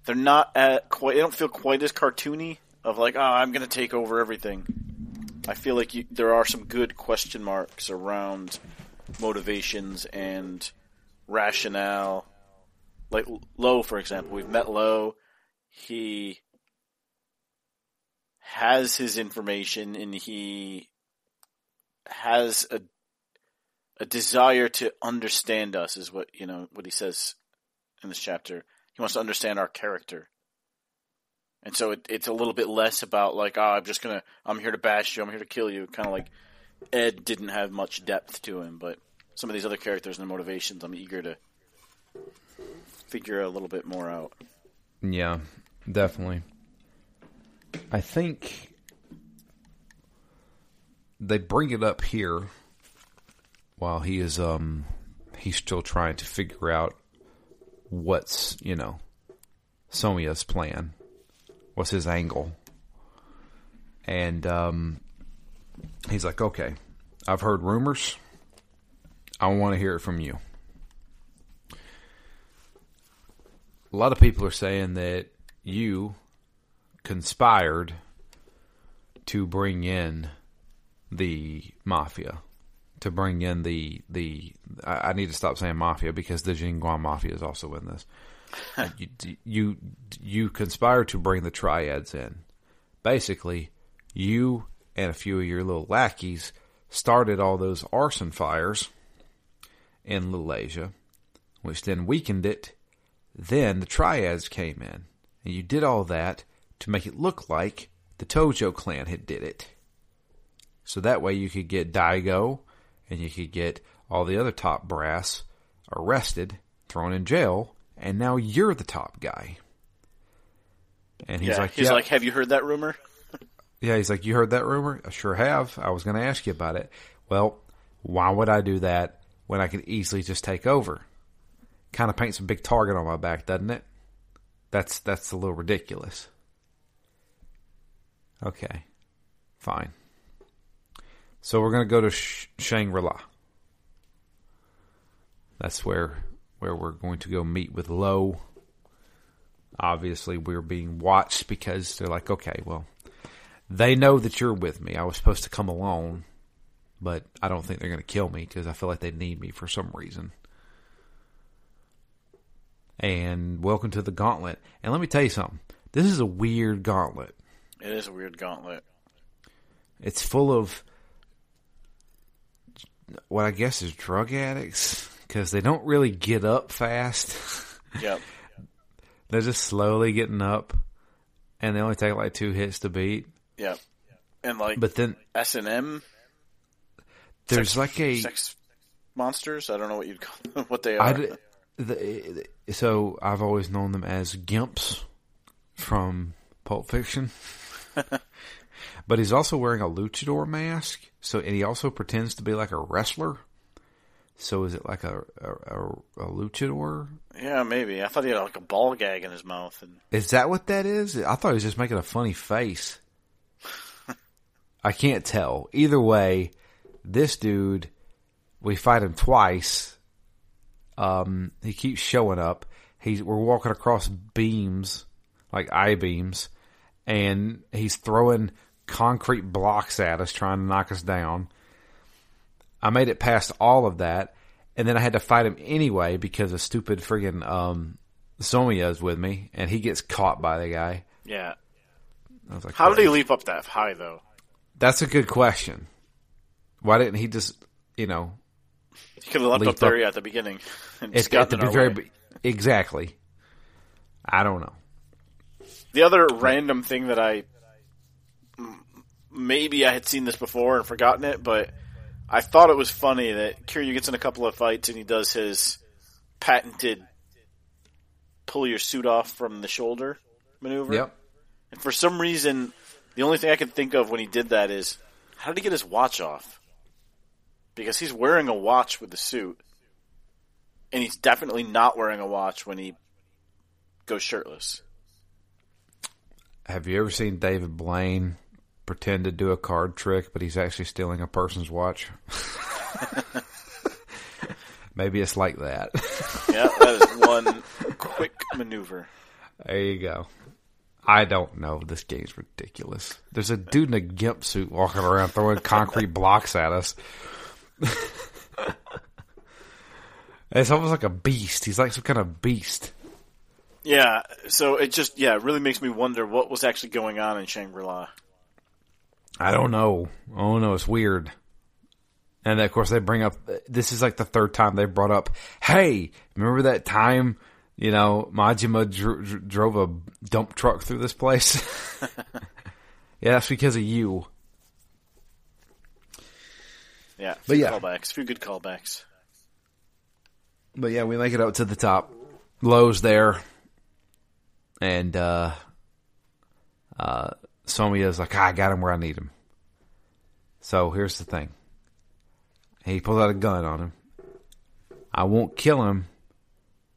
they're not at quite. They don't feel quite as cartoony. Of like, oh, I'm going to take over everything. I feel like you, there are some good question marks around motivations and rationale. Like Lowe, for example, we've met Lowe. He has his information and he has a a desire to understand us is what you know what he says in this chapter. He wants to understand our character. and so it, it's a little bit less about like, oh, I'm just gonna, I'm here to bash you, I'm here to kill you. Kind of like Ed didn't have much depth to him, but some of these other characters and the motivations, I'm eager to figure a little bit more out. Yeah, definitely. I think they bring it up here while he is um he's still trying to figure out what's, you know, Someya's plan. What's his angle? And um he's like, "Okay, I've heard rumors. I want to hear it from you." A lot of people are saying that you conspired to bring in the mafia, to bring in the the. I, I need to stop saying mafia because the Jingweon mafia is also in this. you, you you conspired to bring the triads in. Basically, you and a few of your little lackeys started all those arson fires in Little Asia, which then weakened it. Then the triads came in, and you did all that to make it look like the Tojo clan had did it. So that way you could get Daigo and you could get all the other top brass arrested, thrown in jail, and now you're the top guy. And he's yeah, like, he's yeah. like, have you heard that rumor? Yeah, he's like, you heard that rumor? I sure have. I was going to ask you about it. Well, why would I do that when I could easily just take over? Kind of paints a big target on my back, doesn't it? That's that's a little ridiculous. Okay, fine. So we're to go to Sh- Shangri-La. That's where where we're going to go meet with Lo. Obviously, we're being watched because they're like, okay, well, they know that you're with me. I was supposed to come alone, but I don't think they're going to kill me because I feel like they need me for some reason. And welcome to the gauntlet. And let me tell you something. This is a weird gauntlet. It is a weird gauntlet. It's full of what I guess is drug addicts because they don't really get up fast. Yep. They're just slowly getting up, and they only take like two hits to beat. Yep. And like But then S and M, there's sex- like a sex monsters. I don't know what you'd call them, what they are. the, so I've always known them as gimps from Pulp Fiction. but he's also wearing a luchador mask. So and he also pretends to be like a wrestler. So is it like a a, a, a luchador? yeah, maybe. I thought he had like a ball gag in his mouth, and Is that what that is? I thought he was just making a funny face. I can't tell. Either way, this dude, we fight him twice. Um, he keeps showing up. He's we're walking across beams, like I beams, and he's throwing concrete blocks at us, trying to knock us down. I made it past all of that, and then I had to fight him anyway because a stupid friggin' um, Someya is with me, and he gets caught by the guy. yeah. I was like, How did he leap up that high though? That's a good question. Why didn't he just, you know, He could have Leap up there up- at the beginning. And just at gotten the very way. be- exactly? I don't know. The other random thing that I maybe I had seen this before and forgotten it, but I thought it was funny that Kiryu gets in a couple of fights and he does his patented pull your suit off from the shoulder maneuver. Yep. And for some reason, the only thing I can think of when he did that is how did he get his watch off? Because he's wearing a watch with the suit, and he's definitely not wearing a watch when he goes shirtless. Have you ever seen David Blaine pretend to do a card trick, but he's actually stealing a person's watch? Maybe it's like that. Yeah, that is one quick maneuver. there you go. I don't know. This game's ridiculous. There's a dude in a gimp suit walking around throwing concrete blocks at us. it's almost like a beast. He's like some kind of beast. Yeah, so it just yeah, it really makes me wonder what was actually going on in Shangri-La. I don't know. Oh no, it's weird. And of course, they bring up this is like the third time they brought up. Hey, remember that time you know, Majima dr- dr- drove a dump truck through this place. yeah, that's because of you. Yeah, But few yeah. callbacks, few good callbacks. But yeah, we make it up to the top. Lowe's there. And uh uh Someya's like, "Ah, I got him where I need him. So here's the thing. He pulls out a gun on him. I won't kill him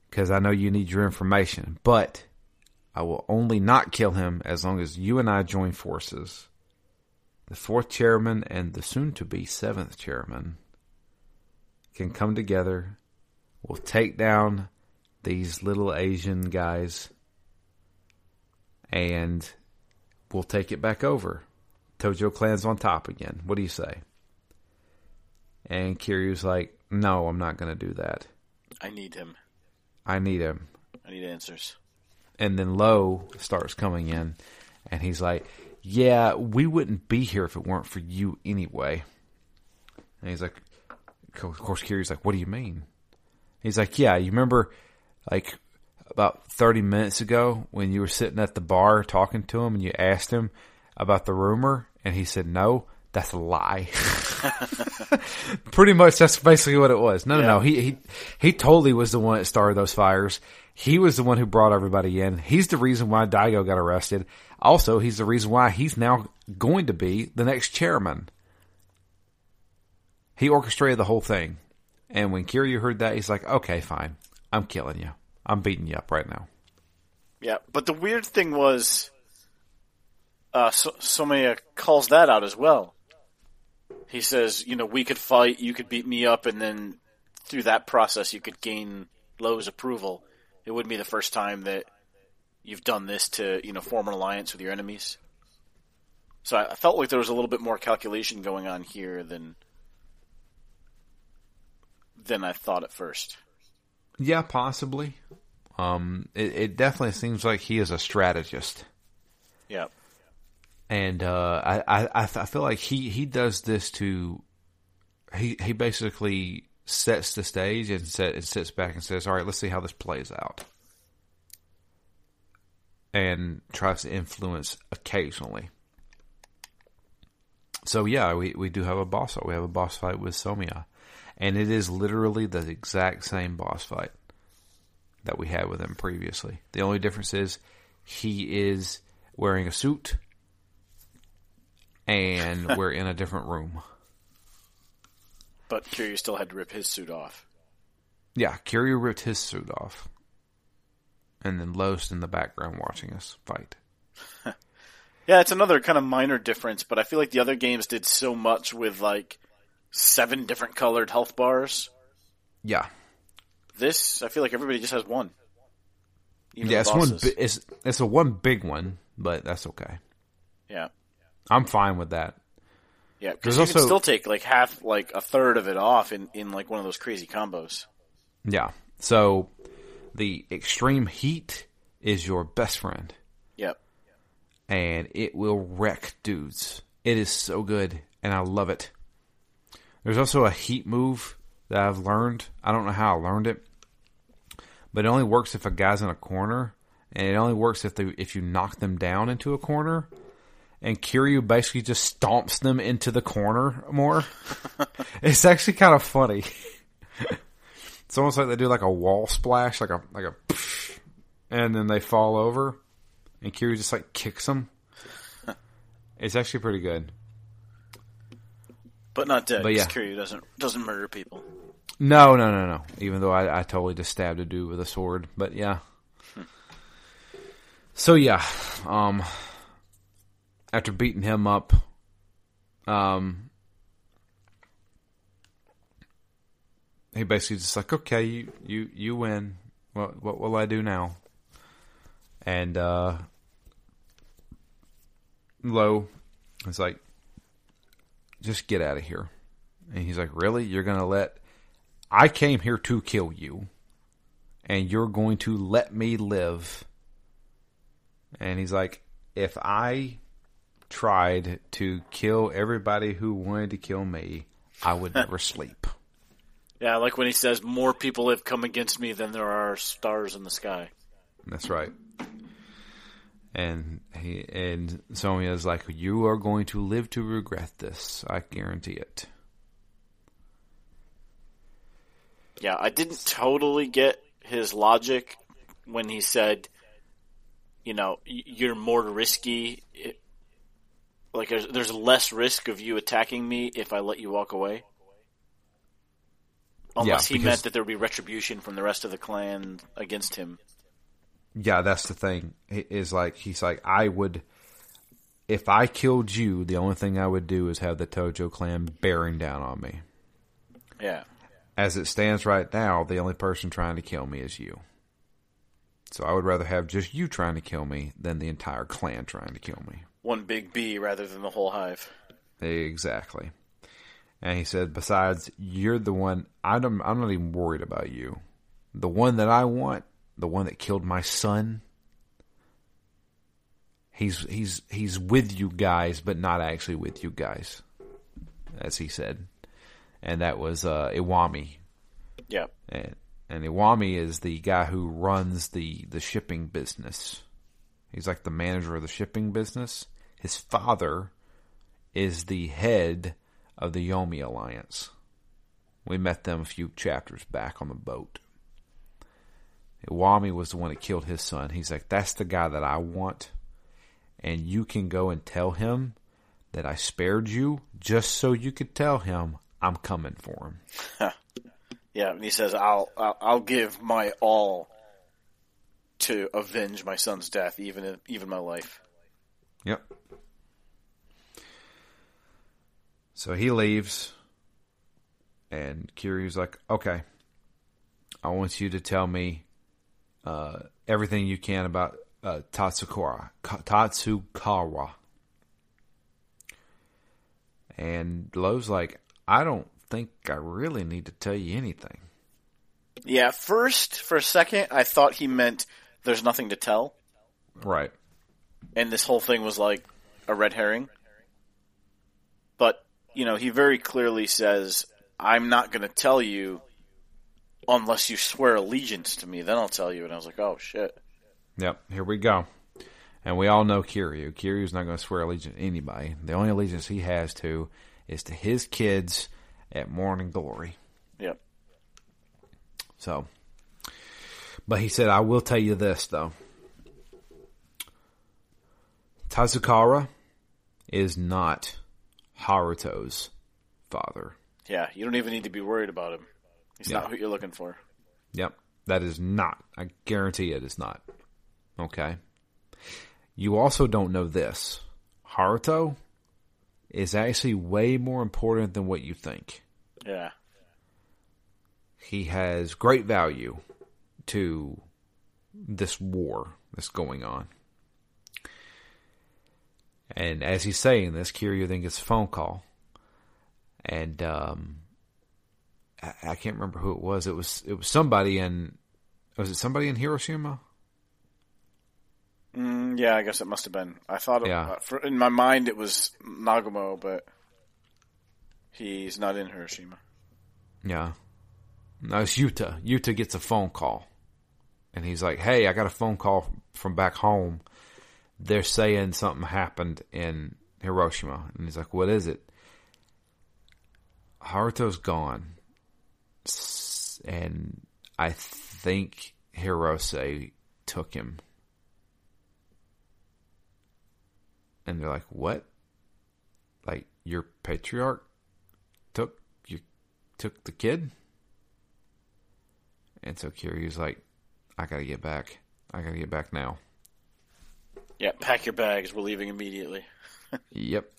because I know you need your information, but I will only not kill him as long as you and I join forces. The fourth chairman and the soon to be seventh chairman can come together We'll take down these little Asian guys and we'll take it back over. Tojo Clan's on top again. What do you say? And Kiryu's like, No, I'm not going to do that. I need him. I need him. I need answers. And then Lowe starts coming in and he's like, Yeah, we wouldn't be here if it weren't for you anyway. And he's like, Of course, Kiryu's like, What do you mean? He's like, Yeah, you remember like about 30 minutes ago when you were sitting at the bar talking to him and you asked him about the rumor and he said no? That's a lie. Pretty much that's basically what it was. No, no, no. He, he, he totally was the one that started those fires. He was the one who brought everybody in. He's the reason why Daigo got arrested. Also, he's the reason why he's now going to be the next chairman. He orchestrated the whole thing. And when Kiryu heard that, he's like, okay, fine. I'm killing you. I'm beating you up right now. Yeah, but the weird thing was, uh, so- Someya calls that out as well. He says, you know, we could fight, you could beat me up, and then through that process, you could gain Lowe's approval. It wouldn't be the first time that you've done this to, you know, form an alliance with your enemies. So I I felt like there was a little bit more calculation going on here than than I thought at first. Yeah, possibly. Um, it, it definitely seems like he is a strategist. Yeah. and uh, I I I I feel like he he does this to he he basically sets the stage and set and sits back and says, "All right, let's see how this plays out," and tries to influence occasionally. So yeah, we we do have a boss fight. We have a boss fight with Someya, and it is literally the exact same boss fight that we had with him previously. The only difference is he is wearing a suit and we're in a different room. But Kiryu still had to rip his suit off. Yeah, Kiryu ripped his suit off. And then Lost in the background watching us fight. Yeah, it's another kind of minor difference, but I feel like the other games did so much with like seven different colored health bars. Yeah. This, I feel like everybody just has one. Even Yeah, it's one bosses. it's it's a one big one, but that's okay. yeah, I'm fine with that. yeah. Because you can still take like half, like a third of it off in in like one of those crazy combos. Yeah. So the extreme heat is your best friend Yep. and it will wreck dudes. It is so good and I love it. There's also a heat move that I've learned. I don't know how I learned it, but it only works if a guy's in a corner, and it only works if they if you knock them down into a corner. And Kiryu basically just stomps them into the corner more. it's actually kind of funny. it's almost like they do like a wall splash, like a like a, and then they fall over, and Kiryu just like kicks them. It's actually pretty good. But not dead. But yeah. Kiryu doesn't doesn't murder people. No, no, no, no. Even though I, I totally just stabbed a dude with a sword, but yeah. So yeah, um, after beating him up, um, he basically just like, okay, you you you win. What what will I do now? And uh, Low is like, just get out of here. And he's like, really? You're gonna let I came here to kill you, and you're going to let me live. And he's like, if I tried to kill everybody who wanted to kill me, I would never sleep. Yeah, like when he says, "More people have come against me than there are stars in the sky." That's right. And he and Sonya's like, "You are going to live to regret this. I guarantee it." Yeah, I didn't totally get his logic when he said, you know, you're more risky. Like, there's, there's less risk of you attacking me if I let you walk away. Unless Yeah, he meant that there would be retribution from the rest of the clan against him. Yeah, that's the thing. Is like he's like I would, if I killed you, the only thing I would do is have the Tojo clan bearing down on me. Yeah. As it stands right now, the only person trying to kill me is you. So I would rather have just you trying to kill me than the entire clan trying to kill me. One big bee rather than the whole hive. Exactly. And he said, besides, you're the one, I don't, I'm not even worried about you. The one that I want, the one that killed my son, he's, he's, he's with you guys, but not actually with you guys, as he said. And that was, uh, Iwami. Yeah. And, and Iwami is the guy who runs the, the shipping business. He's like the manager of the shipping business. His father is the head of the Yomei Alliance. We met them a few chapters back on the boat. Iwami was the one that killed his son. He's like, that's the guy that I want. And you can go and tell him that I spared you just so you could tell him I'm coming for him. Yeah, and he says, "I'll I'll, I'll give my all to avenge my son's death, even even my life." Yep. So he leaves, and Kiryu's like, "Okay, I want you to tell me uh, everything you can about uh, Tatsukura, Tatsukawa." And Lowe's like, "I don't think I really need to tell you anything." Yeah, first for a second, I thought he meant there's nothing to tell, Right. and this whole thing was like a red herring. But you know, he very clearly says, "I'm not going to tell you unless you swear allegiance to me. Then I'll tell you." And I was like, "Oh shit." Yep, here we go. And we all know Kiryu. Kiryu's not going to swear allegiance to anybody. The only allegiance he has to is to his kids at Morning Glory. Yep. So, but he said, I will tell you this, though. Tazukara is not Haruto's father. Yeah, you don't even need to be worried about him. He's Yeah. not who you're looking for. Yep, that is not. I guarantee it is not. Okay. You also don't know this. Haruto is actually way more important than what you think. Yeah. He has great value to this war that's going on. And as he's saying this, Kiryu then gets a phone call. And um, I, I can't remember who it was. It was it was somebody in was it somebody in Hiroshima? Mm, yeah, I guess it must have been. I thought, it, Yeah. uh, for, in my mind, it was Nagumo, but he's not in Hiroshima. Yeah. No, it's Yuta. Yuta gets a phone call. And he's like, hey, I got a phone call from back home. They're saying something happened in Hiroshima. And he's like, what is it? Haruto's gone. And I think Hirose took him. And they're like, what? Like, your patriarch took you took the kid? And so Kiryu's like, I gotta get back. I gotta get back now. Yeah, pack your bags. We're leaving immediately. Yep.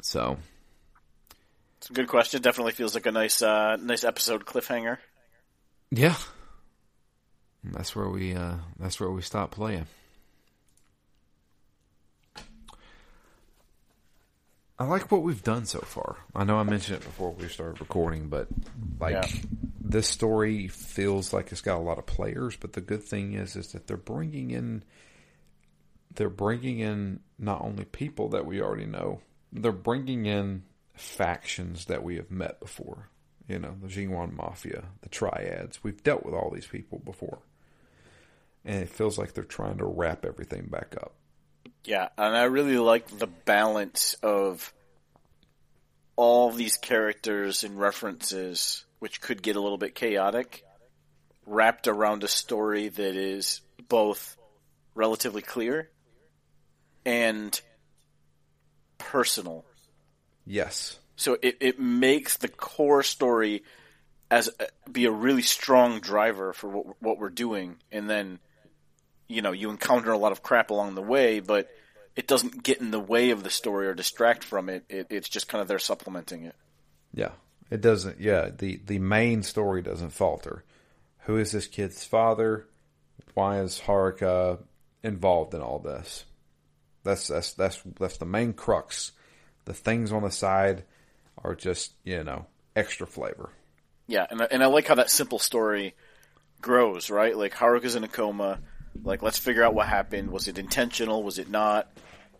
So, It's a good question. Definitely feels like a nice, uh, nice episode cliffhanger. yeah. That's where we uh that's where we stop playing. I like what we've done so far. I know I mentioned it before we started recording, but like Yeah. this story feels like it's got a lot of players, but the good thing is is that they're bringing in they're bringing in not only people that we already know, they're bringing in factions that we have met before. You know, the Jingweon Mafia, the Triads. We've dealt with all these people before. And it feels like they're trying to wrap everything back up. Yeah, and I really like the balance of all these characters and references, which could get a little bit chaotic, wrapped around a story that is both relatively clear and personal. Yes. So it, it makes the core story as a, be a really strong driver for what, what we're doing, and then you know you encounter a lot of crap along the way, but it doesn't get in the way of the story or distract from it. it it's just kind of there supplementing it. Yeah, it doesn't. Yeah, the the main story doesn't falter. Who is this kid's father? Why is Haruka involved in all this? That's that's that's that's the main crux. The things on the side are just you know extra flavor. Yeah, and I, and I like how that simple story grows. Right, like Haruka's in a coma. Like, let's figure out what happened. Was it intentional? Was it not?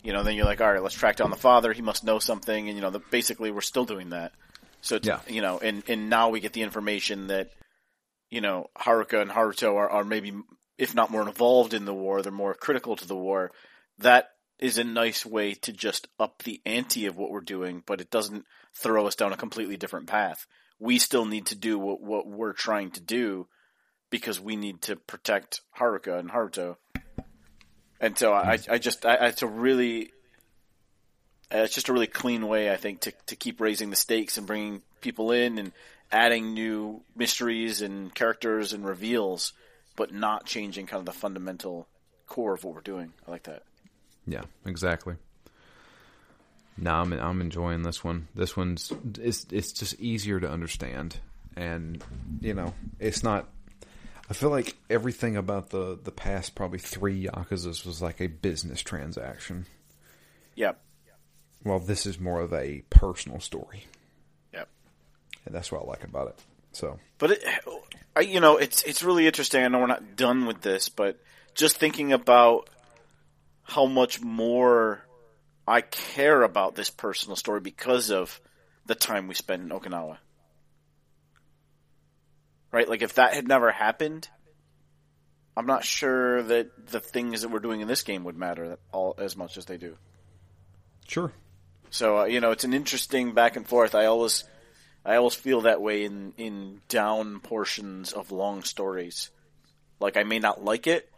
You know, then you're like, all right, let's track down the father. He must know something, and you know, the, basically, we're still doing that. So, it's, Yeah. you know, and and now we get the information that you know Haruka and Haruto are, are maybe, if not more involved in the war, they're more critical to the war. That is a nice way to just up the ante of what we're doing, but it doesn't throw us down a completely different path. We still need to do what what we're trying to do because we need to protect Haruka and Haruto. And so I, I just, I, it's a really, uh, it's just a really clean way, I think, to, to keep raising the stakes and bringing people in and adding new mysteries and characters and reveals, but not changing kind of the fundamental core of what we're doing. I like that. Yeah, exactly. No, I'm I'm enjoying this one. This one's it's it's just easier to understand, and you know it's not. I feel like everything about the the past probably three Yakuza's was like a business transaction. Yep. Well, this is more of a personal story, Yep. and that's what I like about it. So But it, I, you know, it's it's really interesting. I know we're not done with this, but just thinking about how much more I care about this personal story because of the time we spend in Okinawa. Right? Like if that had never happened, I'm not sure that the things that we're doing in this game would matter all as much as they do. sure, So uh, you know, it's an interesting back and forth. I always, I always feel that way in in down portions of long stories. Like I may not like it,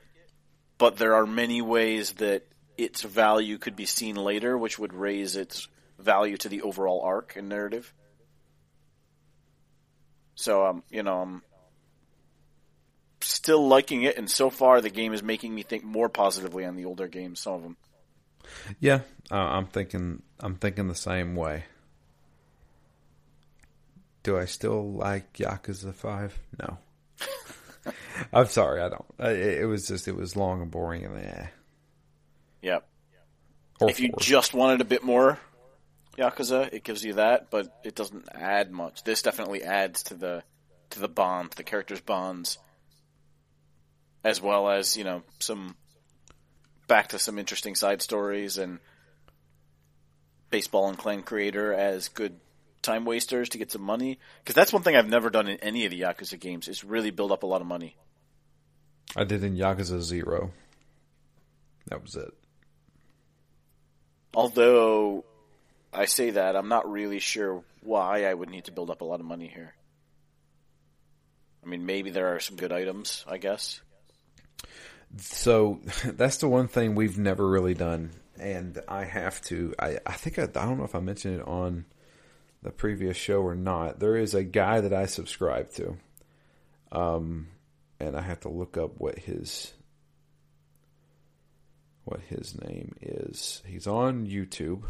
but there are many ways that its value could be seen later, which would raise its value to the overall arc and narrative. So um, you know, I'm still liking it, and so far the game is making me think more positively on the older games. Some of them. yeah, uh, I'm thinking I'm thinking the same way. Do I still like Yakuza Five? No. I'm sorry, I don't. It, it was just it was long and boring, and eh. Yep. Or if you four. just wanted a bit more Yakuza, it gives you that, but it doesn't add much. This definitely adds to the to the bond, the characters' bonds, as well as you know some back to some interesting side stories and baseball and clan creator as good time wasters to get some money. Because that's one thing I've never done in any of the Yakuza games is really build up a lot of money. I did in Yakuza Zero. That was it. Although I say that, I'm not really sure why I would need to build up a lot of money here. I mean, maybe there are some good items, I guess. So that's the one thing we've never really done, and I have to. I I think I, I don't know if I mentioned it on the previous show or not. There is a guy that I subscribe to, um, and I have to look up what his what his name is. He's on YouTube,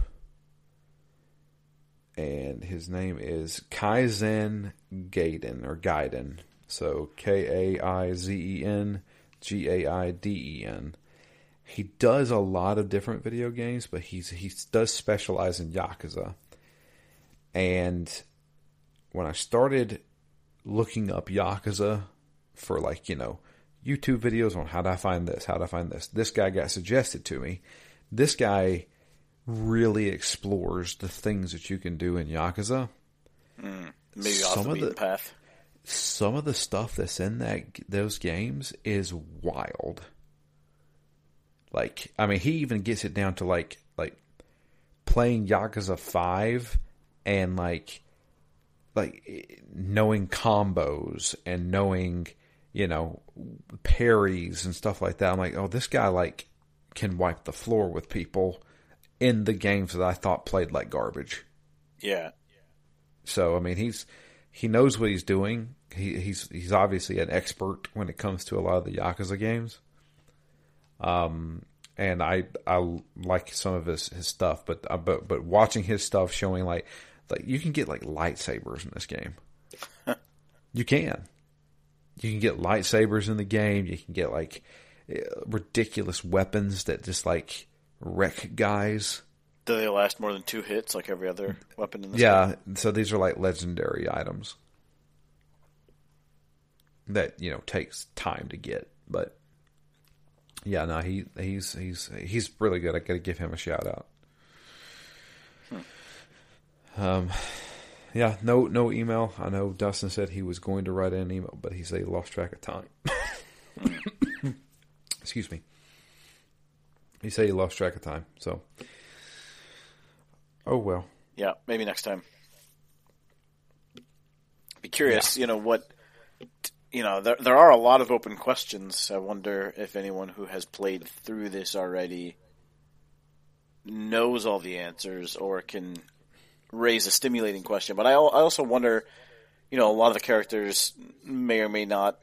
and his name is Kaizen Gaiden or Gaiden. So K A I Z E N G A I D E N. He does a lot of different video games, but he's he does specialize in Yakuza. And when I started looking up Yakuza for like, you know, YouTube videos on how do I find this, how do I find this, this guy got suggested to me. This guy really explores the things that you can do in Yakuza. Hmm. Maybe off Some the of the- path. some of the stuff that's in that those games is wild. Like, I mean, he even gets it down to like like playing Yakuza Five and like like knowing combos and knowing you know parries and stuff like that. I'm like, oh, this guy like can wipe the floor with people in the games that I thought played like garbage. Yeah. So I mean, he's he knows what he's doing. He, he's he's obviously an expert when it comes to a lot of the Yakuza games. Um, and I I like some of his, his stuff, but uh, but but watching his stuff showing like like you can get like lightsabers in this game. you can. You can get lightsabers in the game. You can get like eh, ridiculous weapons that just like wreck guys. Do they last more than two hits like every other weapon in this Yeah, so these are like legendary items that you know takes time to get, but yeah, no, he he's he's he's really good. I got to give him a shout out. Um, yeah, no no email. I know Dustin said he was going to write an email, but he said he lost track of time. Excuse me. He said you lost track of time. So, oh well. Yeah, maybe next time. Be curious, you know what you know, there there are a lot of open questions. I wonder if anyone who has played through this already knows all the answers or can raise a stimulating question. But I I also wonder, you know, a lot of the characters may or may not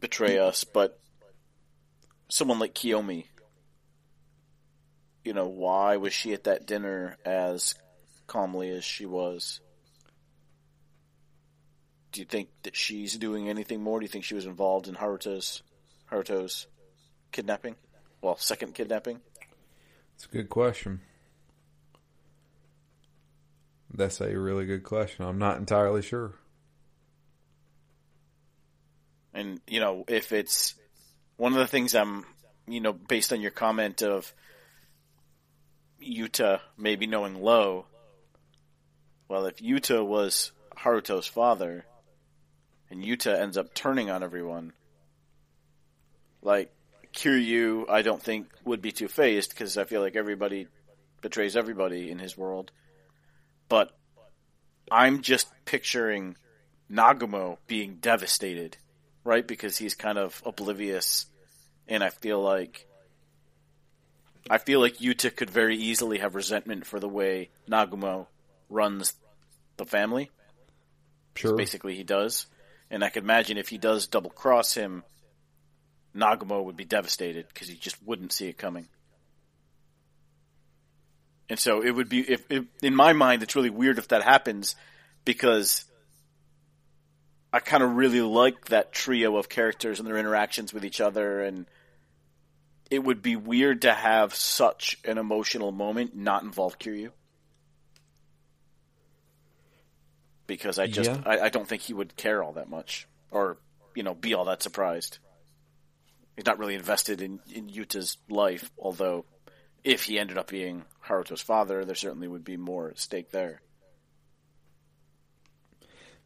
betray us, but someone like Kiyomi, you know, why was she at that dinner as calmly as she was? Do you think that she's doing anything more? Do you think she was involved in Haruto's Haruto's kidnapping? Well, second kidnapping. It's a good question. That's a really good question. I'm not entirely sure. And you know, if it's one of the things I'm, you know, based on your comment of Yuta maybe knowing Low. Well, if Yuta was Haruto's father, and Yuta ends up turning on everyone, like Kiryu, I don't think would be too phased because I feel like everybody betrays everybody in his world. But I'm just picturing Nagumo being devastated, right? Because he's kind of oblivious, and I feel like I feel like Yuta could very easily have resentment for the way Nagumo runs the family. Sure. Basically, he does, and I could imagine if he does double cross him, Nagumo would be devastated because he just wouldn't see it coming. And so it would be, if, if in my mind, it's really weird if that happens because I kind of really like that trio of characters and their interactions with each other, and it would be weird to have such an emotional moment not involve Kiryu. Because I just, Yeah. I, I don't think he would care all that much, or you know, be all that surprised. He's not really invested in, in Yuta's life, although if he ended up being Haruto's father, there certainly would be more at stake there.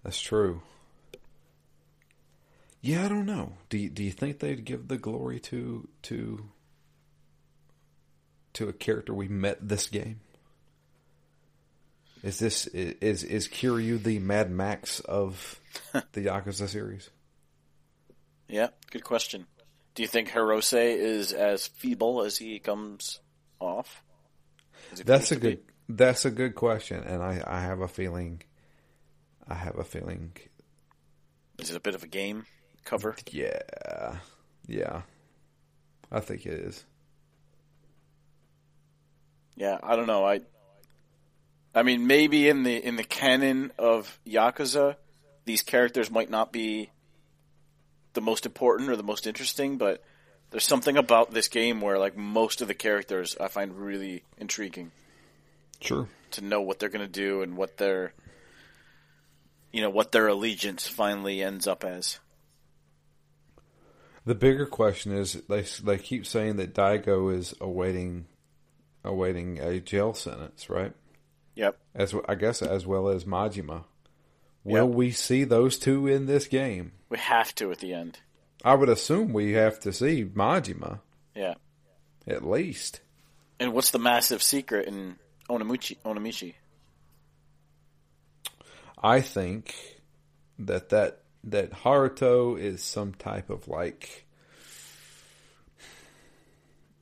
That's true. Yeah, I don't know. Do you, do you think they'd give the glory to to to a character we met this game? Is this is is Kiryu the Mad Max of the Yakuza series? Yeah, good question. Do you think Hirose is as feeble as he comes off? As That's a good that's a good question, and I, I have a feeling I have a feeling? Is it a bit of a game cover? yeah yeah I think it is. Yeah, I don't know. I, I mean, maybe in the in the canon of Yakuza, these characters might not be the most important or the most interesting, but there's something about this game where like most of the characters I find really intriguing Sure. to know what they're going to do and what their you know what their allegiance finally ends up as. The bigger question is they they keep saying that Daigo is awaiting awaiting a jail sentence, right? Yep. As I guess as well as Majima. Will Yep. we see those two in this game? We have to at the end. I would assume we have to see Majima Yeah. at least. And what's the massive secret in Onamuchi Onomichi? I think that that that Haruto is some type of like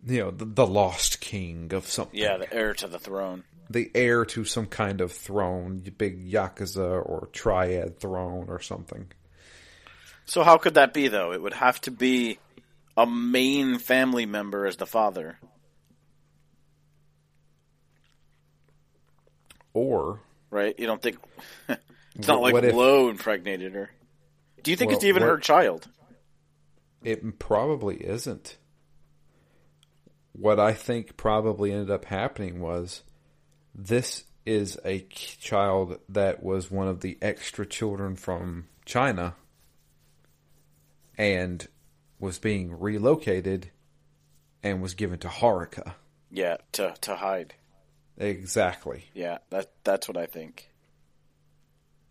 you know the, the lost king of something. Yeah, the heir to the throne. the heir to some kind of throne, big yakuza or triad throne or something. So how could that be though? It would have to be a main family member as the father. Or Right? You don't think it's not like if- Lo impregnated her. Do you think Well, it's even what- her child? it probably isn't. What I think probably ended up happening was this is a child that was one of the extra children from China and was being relocated and was given to Haruka. Yeah, to to hide. Exactly. Yeah, that that's what I think.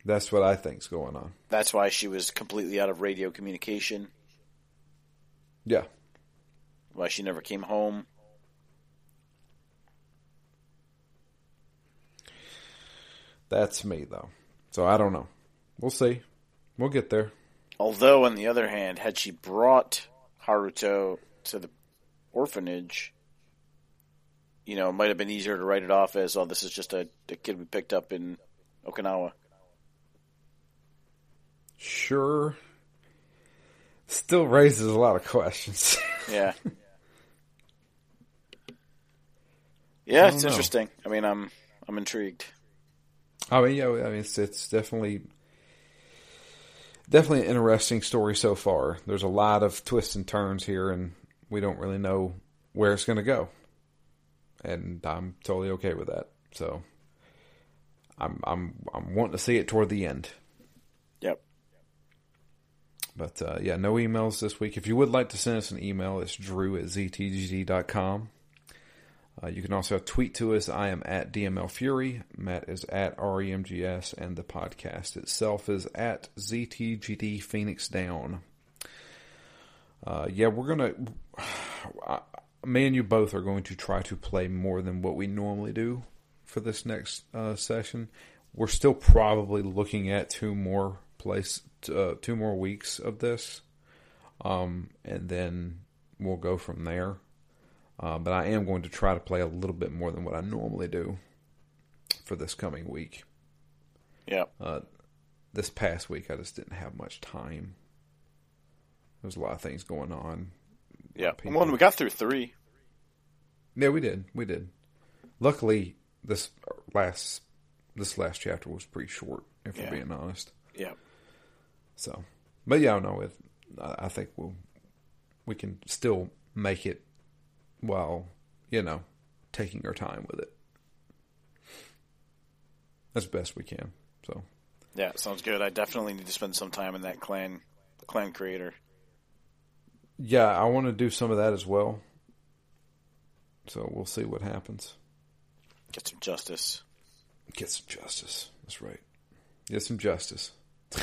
That's what I think's going on. That's why she was completely out of radio communication. Yeah. Why she never came home. That's me though. So I don't know. We'll see. We'll get there. Although, on the other hand, had she brought Haruto to the orphanage, you know, it might have been easier to write it off as, oh, this is just a, a kid we picked up in Okinawa. Sure. Still raises a lot of questions. Yeah. yeah, it's know. interesting. I mean, I'm I'm intrigued. I mean, yeah, I mean, it's it's definitely definitely an interesting story so far. There's a lot of twists and turns here, and we don't really know where it's going to go, and I'm totally okay with that. So, I'm I'm I'm wanting to see it toward the end. Yep. But uh, yeah, no emails this week. If you would like to send us an email, it's drew at ztgd.com. Uh, you can also tweet to us. I am at DML Fury. Matt is at REMGS. And the podcast itself is at ZTGD Phoenix Down. Uh, yeah, we're going to. Me and you both are going to try to play more than what we normally do for this next uh, session. We're still probably looking at two more place, uh, two more weeks of this, um, and then we'll go from there. Uh, but I am going to try to play a little bit more than what I normally do for this coming week. Yep. This past week, I just didn't have much time. There's a lot of things going on. People. Well, we got through three. Yeah, we did. We did. Luckily, this last this last chapter was pretty short, if Yeah. we're being honest. Yep. So, but yeah, no, it, I I think we'll we can still make it while you know taking our time with it as best we can. So, Yeah, sounds good. I definitely need to spend some time in that clan clan creator. yeah, I want to do some of that as well. So we'll see what happens. Get some justice. Get some justice. That's right. Get some justice.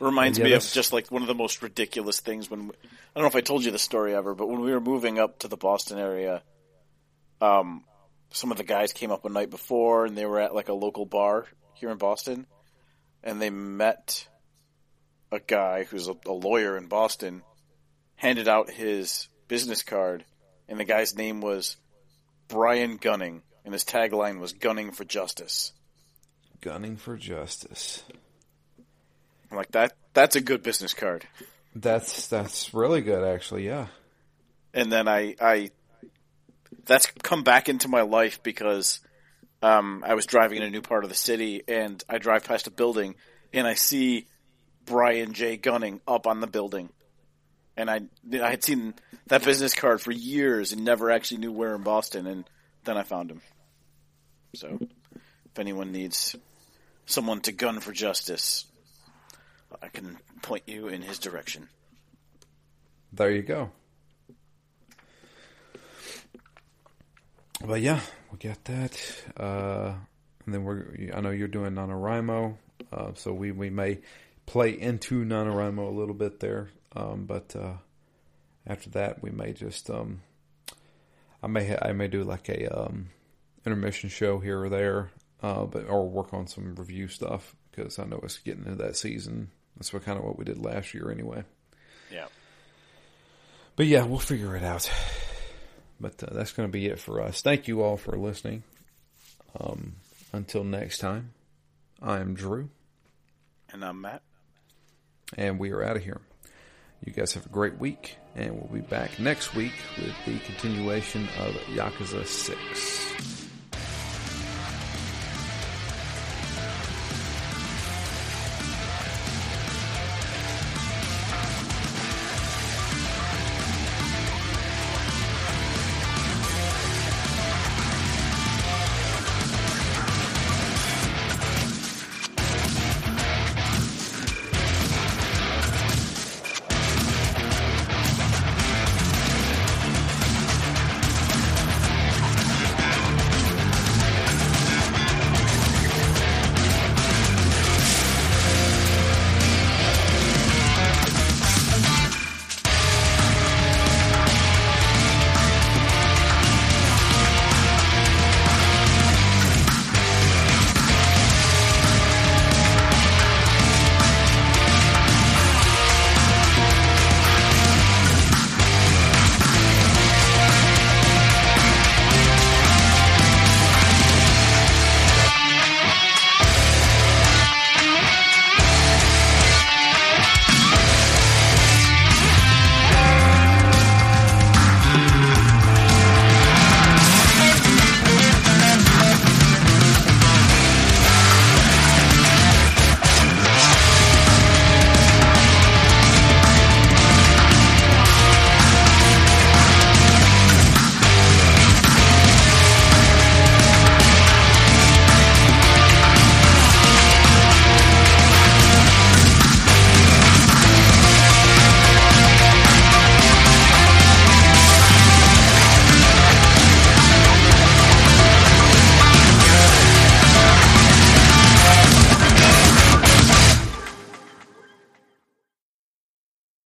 Reminds me of just like one of the most ridiculous things when I don't know if I told you the story ever, but when we were moving up to the Boston area, um, some of the guys came up a night before and they were at like a local bar here in Boston, and they met a guy who's a, a lawyer in Boston, handed out his business card, and the guy's name was Brian Gunning, and his tagline was "Gunning for Justice." Gunning for justice. I'm like that. That's a good business card. That's that's really good, actually. Yeah. and then I, I that's come back into my life because um, I was driving in a new part of the city and I drive past a building and I see Brian J. Gunning up on the building, and I I had seen that business card for years and never actually knew where in Boston, and then I found him. So, if anyone needs someone to gun for justice, I can point you in his direction. There you go. But yeah, we got that. Uh, and then we're. I know you're doing NaNoWriMo, uh, so we we may play into NaNoWriMo a little bit there, um, but uh, after that we may just. Um, I may I may do like a um, intermission show here or there, uh, but or work on some review stuff because I know it's getting into that season. That's what kind of what we did last year anyway. Yeah. But yeah, we'll figure it out. But uh, that's going to be it for us. Thank you all for listening. Um, until next time, I am Drew. And I'm Matt. And we are out of here. You guys have a great week, and we'll be back next week with the continuation of Yakuza 6.